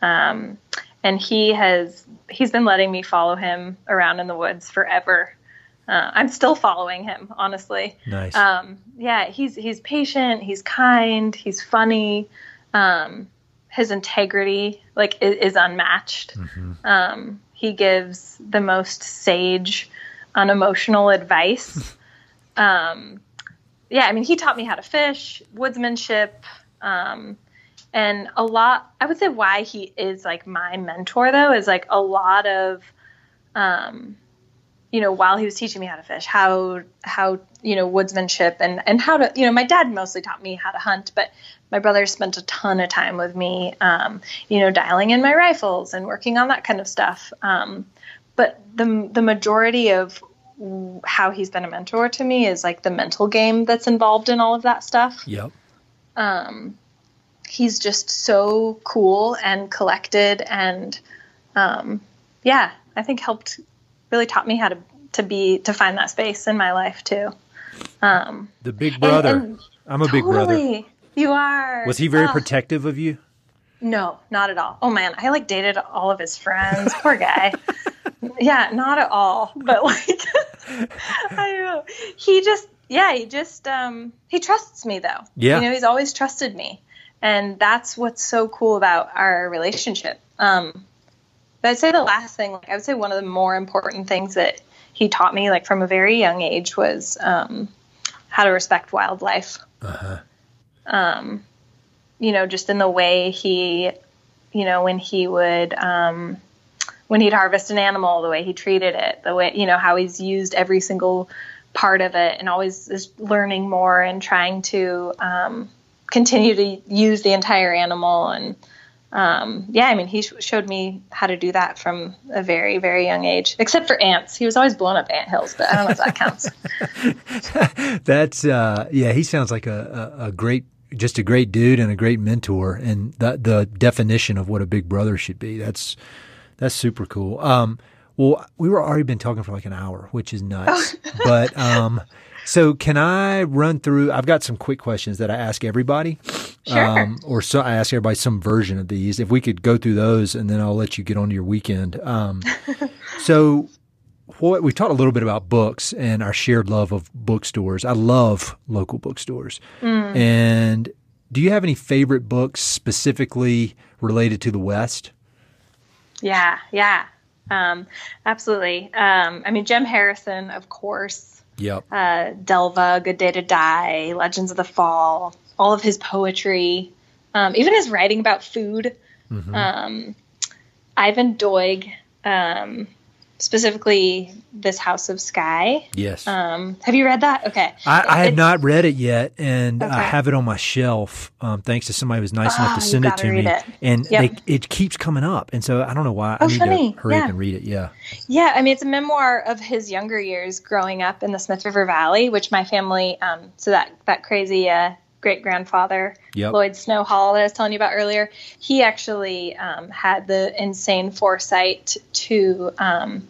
Um, and he has he's been letting me follow him around in the woods forever. Uh, I'm still following him, honestly. Nice. Um, yeah, he's he's patient, he's kind, he's funny. Um, his integrity like is, is unmatched. Mm-hmm. Um, he gives the most sage, unemotional advice. Um, yeah, I mean, he taught me how to fish, woodsmanship, um, and a lot i would say why he is like my mentor though is like a lot of um you know while he was teaching me how to fish how how you know woodsmanship and and how to you know my dad mostly taught me how to hunt but my brother spent a ton of time with me um, you know dialing in my rifles and working on that kind of stuff. Um, but the the majority of how he's been a mentor to me is like the mental game that's involved in all of that stuff. Yep. Um he's just so cool and collected and um, yeah i think helped really taught me how to to be to find that space in my life too. Um, the big brother. and, and i'm a totally, big brother. you are. Was he very uh, protective of you? No not at all. Oh man i like dated all of his friends. Poor guy. Yeah not at all but like i know. He just yeah he just um he trusts me though. Yeah. You know he's always trusted me and that's what's so cool about our relationship. Um, but I'd say the last thing, like I would say, one of the more important things that he taught me, like from a very young age, was um, how to respect wildlife. Uh-huh. Um, you know, just in the way he, you know, when he would, um, when he'd harvest an animal, the way he treated it, the way, you know, how he's used every single part of it, and always is learning more and trying to, um, continue to use the entire animal and um, yeah, I mean, he sh- showed me how to do that from a very, very young age. Except for ants, he was always blowing up ant hills, but I don't know if that counts. That's uh, yeah, he sounds like a, a, a, great, just a great dude and a great mentor, and the the definition of what a big brother should be. That's That's super cool. Um, well, we were already been talking for like an hour, which is nuts. but um, so can I run through? I've got some quick questions that I ask everybody. Sure. Um, or so I ask everybody some version of these. If we could go through those, and then I'll let you get on to your weekend. Um, so what we talked a little bit about books and our shared love of bookstores. I love local bookstores. Mm. And do you have any favorite books specifically related to the West? Yeah, yeah, um, absolutely. Um, I mean, Jim Harrison, of course. Yep. Uh, Dalva, Good Day to Die, Legends of the Fall, all of his poetry, um, even his writing about food. Mhm. Um, Ivan Doig, um, specifically this House of Sky. yes. Um, have you read that? Okay. I, I have not read it yet, and I have it on my shelf. Um, thanks to somebody who was nice Ah, enough to send it gotta me, it. and Yep. they, it keeps coming up, and so I don't know why. I Oh, need funny. to hurry up and read it. Yeah. Yeah, I mean, it's a memoir of his younger years growing up in the Smith River Valley, which my family, um, so that that crazy uh, great grandfather Yep. Lloyd Snow Hall that I was telling you about earlier, he actually um, had the insane foresight to um,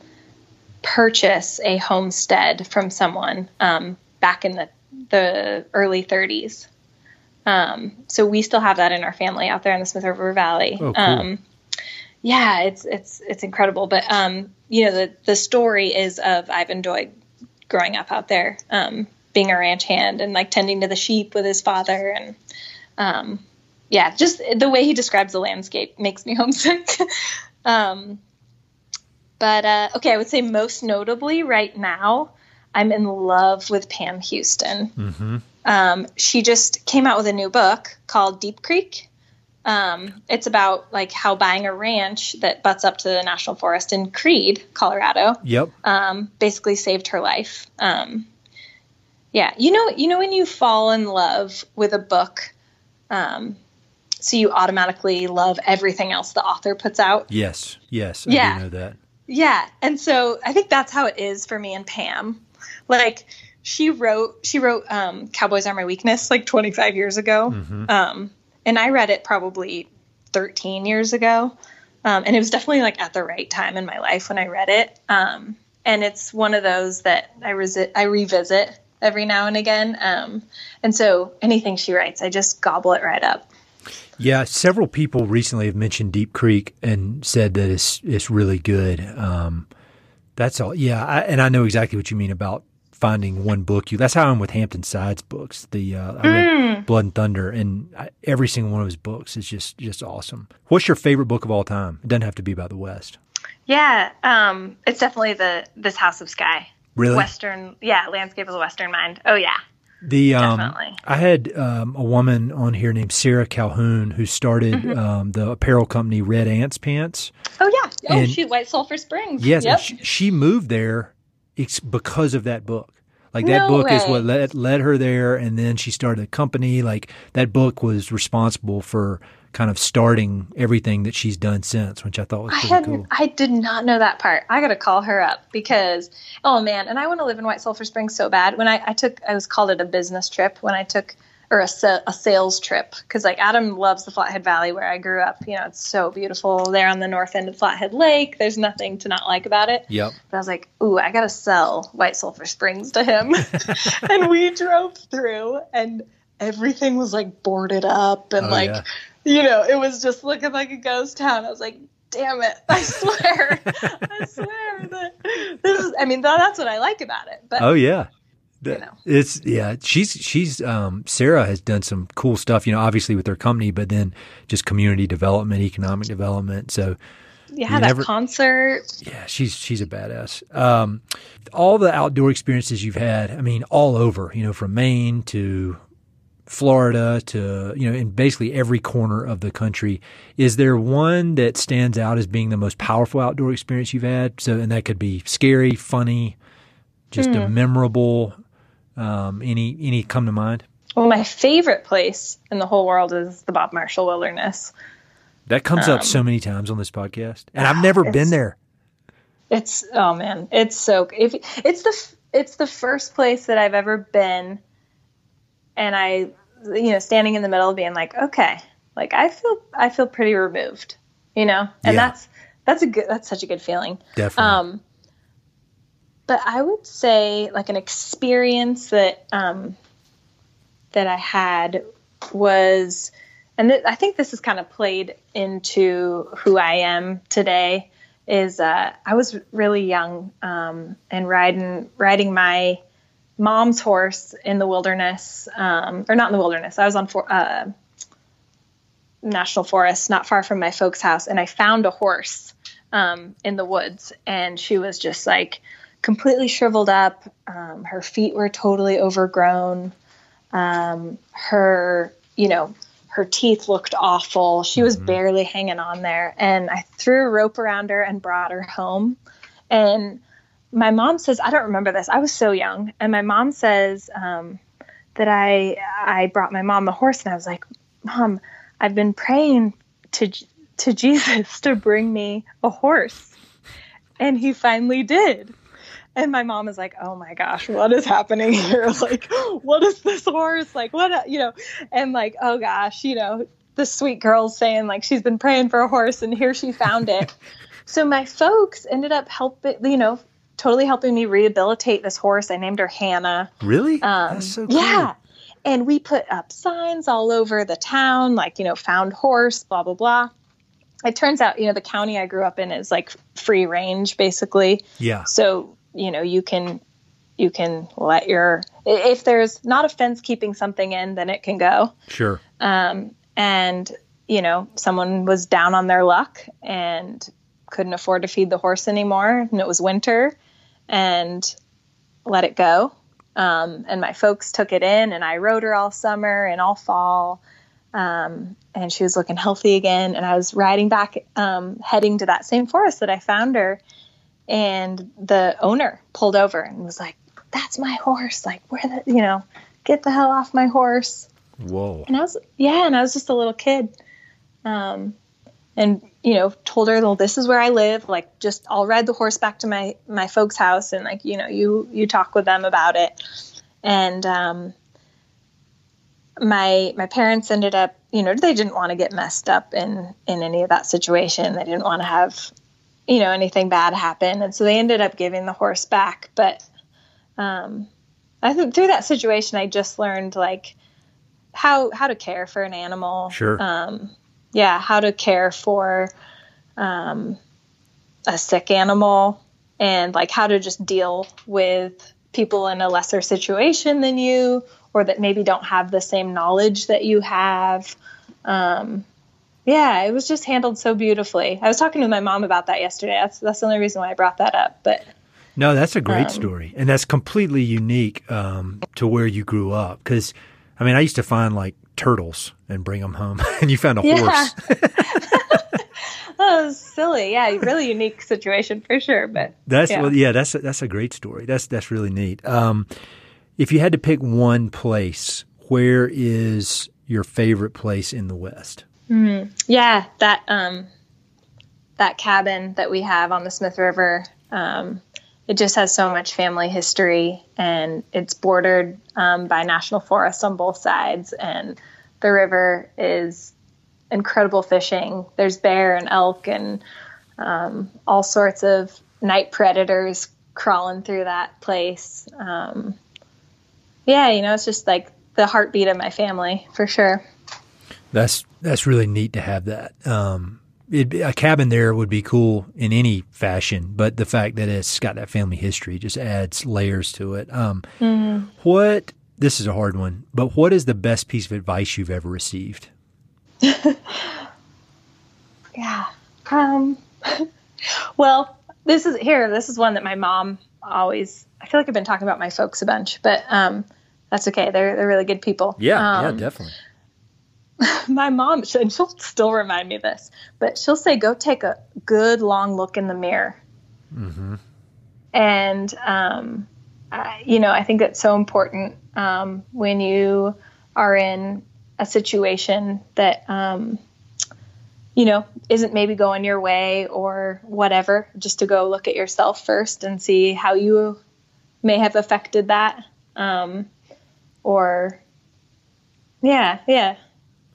purchase a homestead from someone um, back in the the early 30s. Um, so we still have that in our family out there in the Smith River Valley. Oh, cool. Um, yeah, it's it's it's incredible. But um, you know, the the story is of Ivan Doig growing up out there, um, being a ranch hand and like tending to the sheep with his father, and um, yeah, just the way he describes the landscape makes me homesick. um, but uh, okay, I would say most notably right now, I'm in love with Pam Houston. Mm-hmm. Um, she just came out with a new book called Deep Creek. Um, it's about like how buying a ranch that butts up to the national forest in Creede, Colorado, Yep. um, basically saved her life. Um, yeah, you know, you know when you fall in love with a book, um, so you automatically love everything else the author puts out. Yes. Yes. I Yeah. know that. Yeah, and so I think that's how it is for me and Pam. Like she wrote, she wrote um, "Cowboys Are My Weakness" like 25 years ago, Mhm. um, and I read it probably 13 years ago, um, and it was definitely like at the right time in my life when I read it. Um, and it's one of those that I resi- I revisit every now and again. Um, and so anything she writes, I just gobble it right up. Yeah, several people recently have mentioned Deep Creek and said that it's it's really good. Um, that's all. Yeah, I, and I know exactly what you mean about finding one book. You that's how I'm with Hampton Sides books. The uh, I read Blood and Thunder, and I, every single one of his books is just just awesome. What's your favorite book of all time? It doesn't have to be about the West. Yeah, um, it's definitely the this House of Sky. Really, Western, yeah, landscape of the Western mind. Oh yeah, The um, Definitely. I had um, a woman on here named Sarah Calhoun who started Mm-hmm. um, the apparel company Red Ants Pants. oh yeah, oh And- shoot, White Sulphur Springs. Yes, yep. she, she moved there because of that book. Like that No book is what led led her there, and then she started a company. Like that book was responsible for kind of starting everything that she's done since, which I thought was I pretty hadn't. cool. I did not know that part. I got to call her up because oh man, and I want to live in White Sulphur Springs so bad. When I, I took, I was called it a business trip when I took or a, a sales trip because like Adam loves the Flathead Valley where I grew up. You know, it's so beautiful there on the north end of Flathead Lake. There's nothing to not like about it. Yep. But I was like, ooh, I gotta sell White Sulphur Springs to him. and we drove through and everything was like boarded up and Oh, like yeah. You know, it was just looking like a ghost town. I was like, damn it. I swear. I swear that this is I mean that's what I like about it. But Oh yeah. The- know. It's yeah. She's she's um, Sarah has done some cool stuff. You know, obviously with her company, but then just community development, economic development. So yeah, that never- concert. Yeah, she's she's a badass. Um, all the outdoor experiences you've had, I mean, all over, you know, from Maine to Florida to you know, in basically every corner of the country. Is there one that stands out as being the most powerful outdoor experience you've had? So, and that could be scary, funny, just a memorable. Um, any any come to mind? Well, my favorite place in the whole world is the Bob Marshall Wilderness. That comes up so many times on this podcast, and I've never been Um, there. It's oh man, it's so if it's the it's the first place that I've ever been, and I you know standing in the middle being like okay, like I feel I feel pretty removed, you know, and Yeah. that's that's a good that's such a good feeling. Definitely. Um, but I would say like an experience that um, that I had was, and th- I think this has kind of played into who I am today. Is uh, I was really young um, and riding riding my mom's horse in the wilderness, um, or not in the wilderness. I was on for, uh, national forest, not far from my folks' house, and I found a horse um, in the woods, and she was just like completely shriveled up. Um, her feet were totally overgrown. Um, her, you know, her teeth looked awful. She was mm-hmm. barely hanging on there. And I threw a rope around her and brought her home. And my mom says, I don't remember this. I was so young. And my mom says um, that I I brought my mom a horse, and I was like, Mom, I've been praying to to Jesus to bring me a horse, and he finally did. And my mom is like, "Oh my gosh, what is happening here? Like, what is this horse? Like, what? You know?" And like, "Oh gosh, you know." The sweet girl's saying like she's been praying for a horse, and here she found it. so my folks ended up helping, you know, totally helping me rehabilitate this horse. I named her Hannah. Really? Um, That's so cool. Yeah. And we put up signs all over the town, like, you know, found horse, blah, blah, blah. It turns out, you know, the county I grew up in is like free range, basically. Yeah. So you know you can you can let your if there's not a fence keeping something in then it can go sure um, and you know someone was down on their luck and couldn't afford to feed the horse anymore and it was winter and let it go um, and my folks took it in and i rode her all summer and all fall um, and she was looking healthy again and i was riding back um, heading to that same forest that i found her and the owner pulled over and was like, "That's my horse! Like, where the you know, get the hell off my horse!" Whoa! And I was yeah, and I was just a little kid, um, and you know, told her, "Well, this is where I live. Like, just I'll ride the horse back to my my folks' house, and like, you know, you you talk with them about it." And um, my my parents ended up, you know, they didn't want to get messed up in in any of that situation. They didn't want to have you know anything bad happen and so they ended up giving the horse back but um, i think through that situation i just learned like how how to care for an animal sure um, yeah how to care for um, a sick animal and like how to just deal with people in a lesser situation than you or that maybe don't have the same knowledge that you have um, yeah, it was just handled so beautifully. I was talking to my mom about that yesterday. That's that's the only reason why I brought that up. But no, that's a great um, story, and that's completely unique um, to where you grew up. Because I mean, I used to find like turtles and bring them home, and you found a yeah. horse. that was silly. Yeah, really unique situation for sure. But that's yeah, well, yeah that's a, that's a great story. That's that's really neat. Um, if you had to pick one place, where is your favorite place in the West? Mm, yeah, that um, that cabin that we have on the Smith River, um, it just has so much family history, and it's bordered um, by national forests on both sides, and the river is incredible fishing. There's bear and elk and um, all sorts of night predators crawling through that place. Um, yeah, you know, it's just like the heartbeat of my family for sure. That's that's really neat to have that. It, a cabin there would be cool in any fashion, but the fact that it's got that family history just adds layers to it. Um, mm-hmm. What this is a hard one, but what is the best piece of advice you've ever received? yeah. Um, well, this is here. This is one that my mom always. I feel like I've been talking about my folks a bunch, but um, that's okay. They're they're really good people. Yeah, um, yeah, definitely. my mom, and she'll still remind me this, but she'll say, "Go take a good long look in the mirror." Mm-hmm. And um, I, you know, I think that's so important um, when you are in a situation that um, you know isn't maybe going your way or whatever. Just to go look at yourself first and see how you may have affected that, um, or yeah, yeah.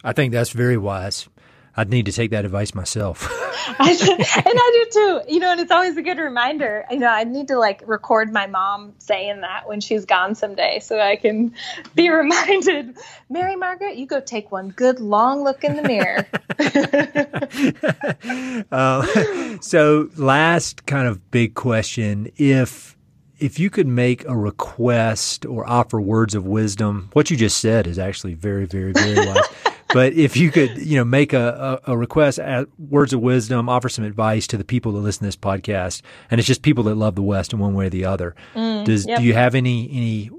I think that's very wise. I'd need to take that advice myself. I, and I do too. You know, and it's always a good reminder. You know, I need to like record my mom saying that when she's gone someday, so I can be reminded. Mary Margaret, you go take one good long look in the mirror. uh, so, last kind of big question: if if you could make a request or offer words of wisdom, what you just said is actually very, very, very wise. But if you could, you know, make a, a, a request, at words of wisdom, offer some advice to the people that listen to this podcast, and it's just people that love the West in one way or the other. Mm, Does yep. do you have any any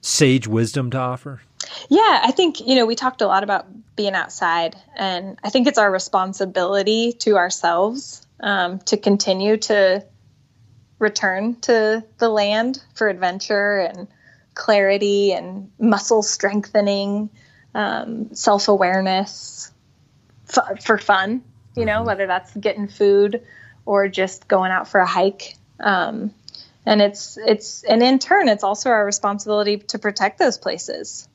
sage wisdom to offer? Yeah, I think you know we talked a lot about being outside, and I think it's our responsibility to ourselves um, to continue to return to the land for adventure and clarity and muscle strengthening, um, self awareness f- for fun, you know, mm-hmm. whether that's getting food or just going out for a hike. Um, and it's it's and in turn it's also our responsibility to protect those places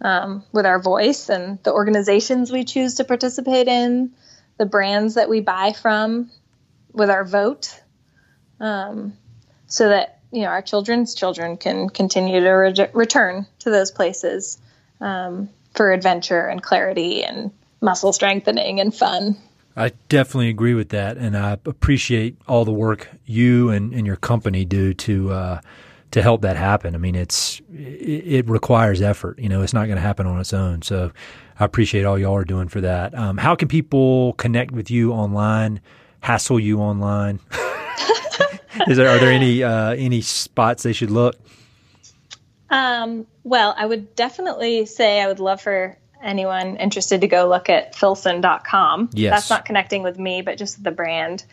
um, with our voice and the organizations we choose to participate in the brands that we buy from with our vote um, so that you know our children's children can continue to re- return to those places um, for adventure and clarity and muscle strengthening and fun. I definitely agree with that, and I appreciate all the work you and, and your company do to uh, to help that happen. I mean, it's it, it requires effort. You know, it's not going to happen on its own. So, I appreciate all y'all are doing for that. Um, how can people connect with you online, hassle you online? Is there are there any uh, any spots they should look? Um, well, I would definitely say I would love for anyone interested to go look at filson.com. Yes. That's not connecting with me, but just the brand.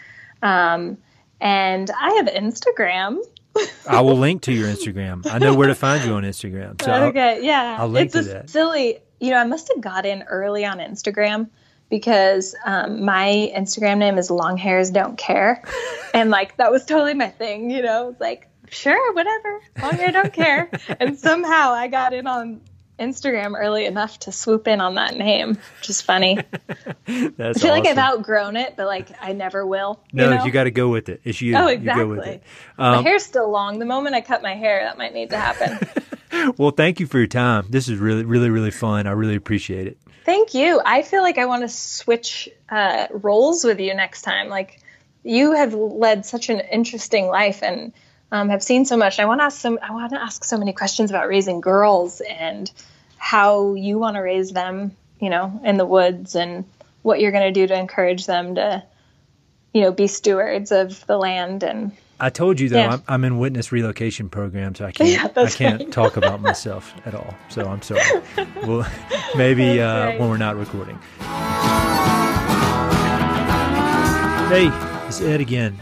Um, and I have Instagram. I will link to your Instagram. I know where to find you on Instagram. So okay, I'll, yeah. I'll link it's to that. Silly, you know, I must have got in early on Instagram because um, my Instagram name is Long Hairs Don't Care, and like that was totally my thing. You know, it's like sure, whatever, long hair don't care. and somehow I got in on Instagram early enough to swoop in on that name, which is funny. That's I feel awesome. like I've outgrown it, but like I never will. No, you, know? you got to go with it. It's you. Oh, exactly. You it. um, my hair's still long. The moment I cut my hair, that might need to happen. well, thank you for your time. This is really, really, really fun. I really appreciate it. Thank you. I feel like I want to switch uh, roles with you next time. Like you have led such an interesting life and um, have seen so much. I want to ask some. I want to ask so many questions about raising girls and how you want to raise them. You know, in the woods and what you're going to do to encourage them to, you know, be stewards of the land and. I told you though yeah. I'm, I'm, in witness relocation program, so I can't yeah, I can't right. talk about myself at all. So I'm sorry. well, maybe uh, when we're not recording. Hey, it's Ed again.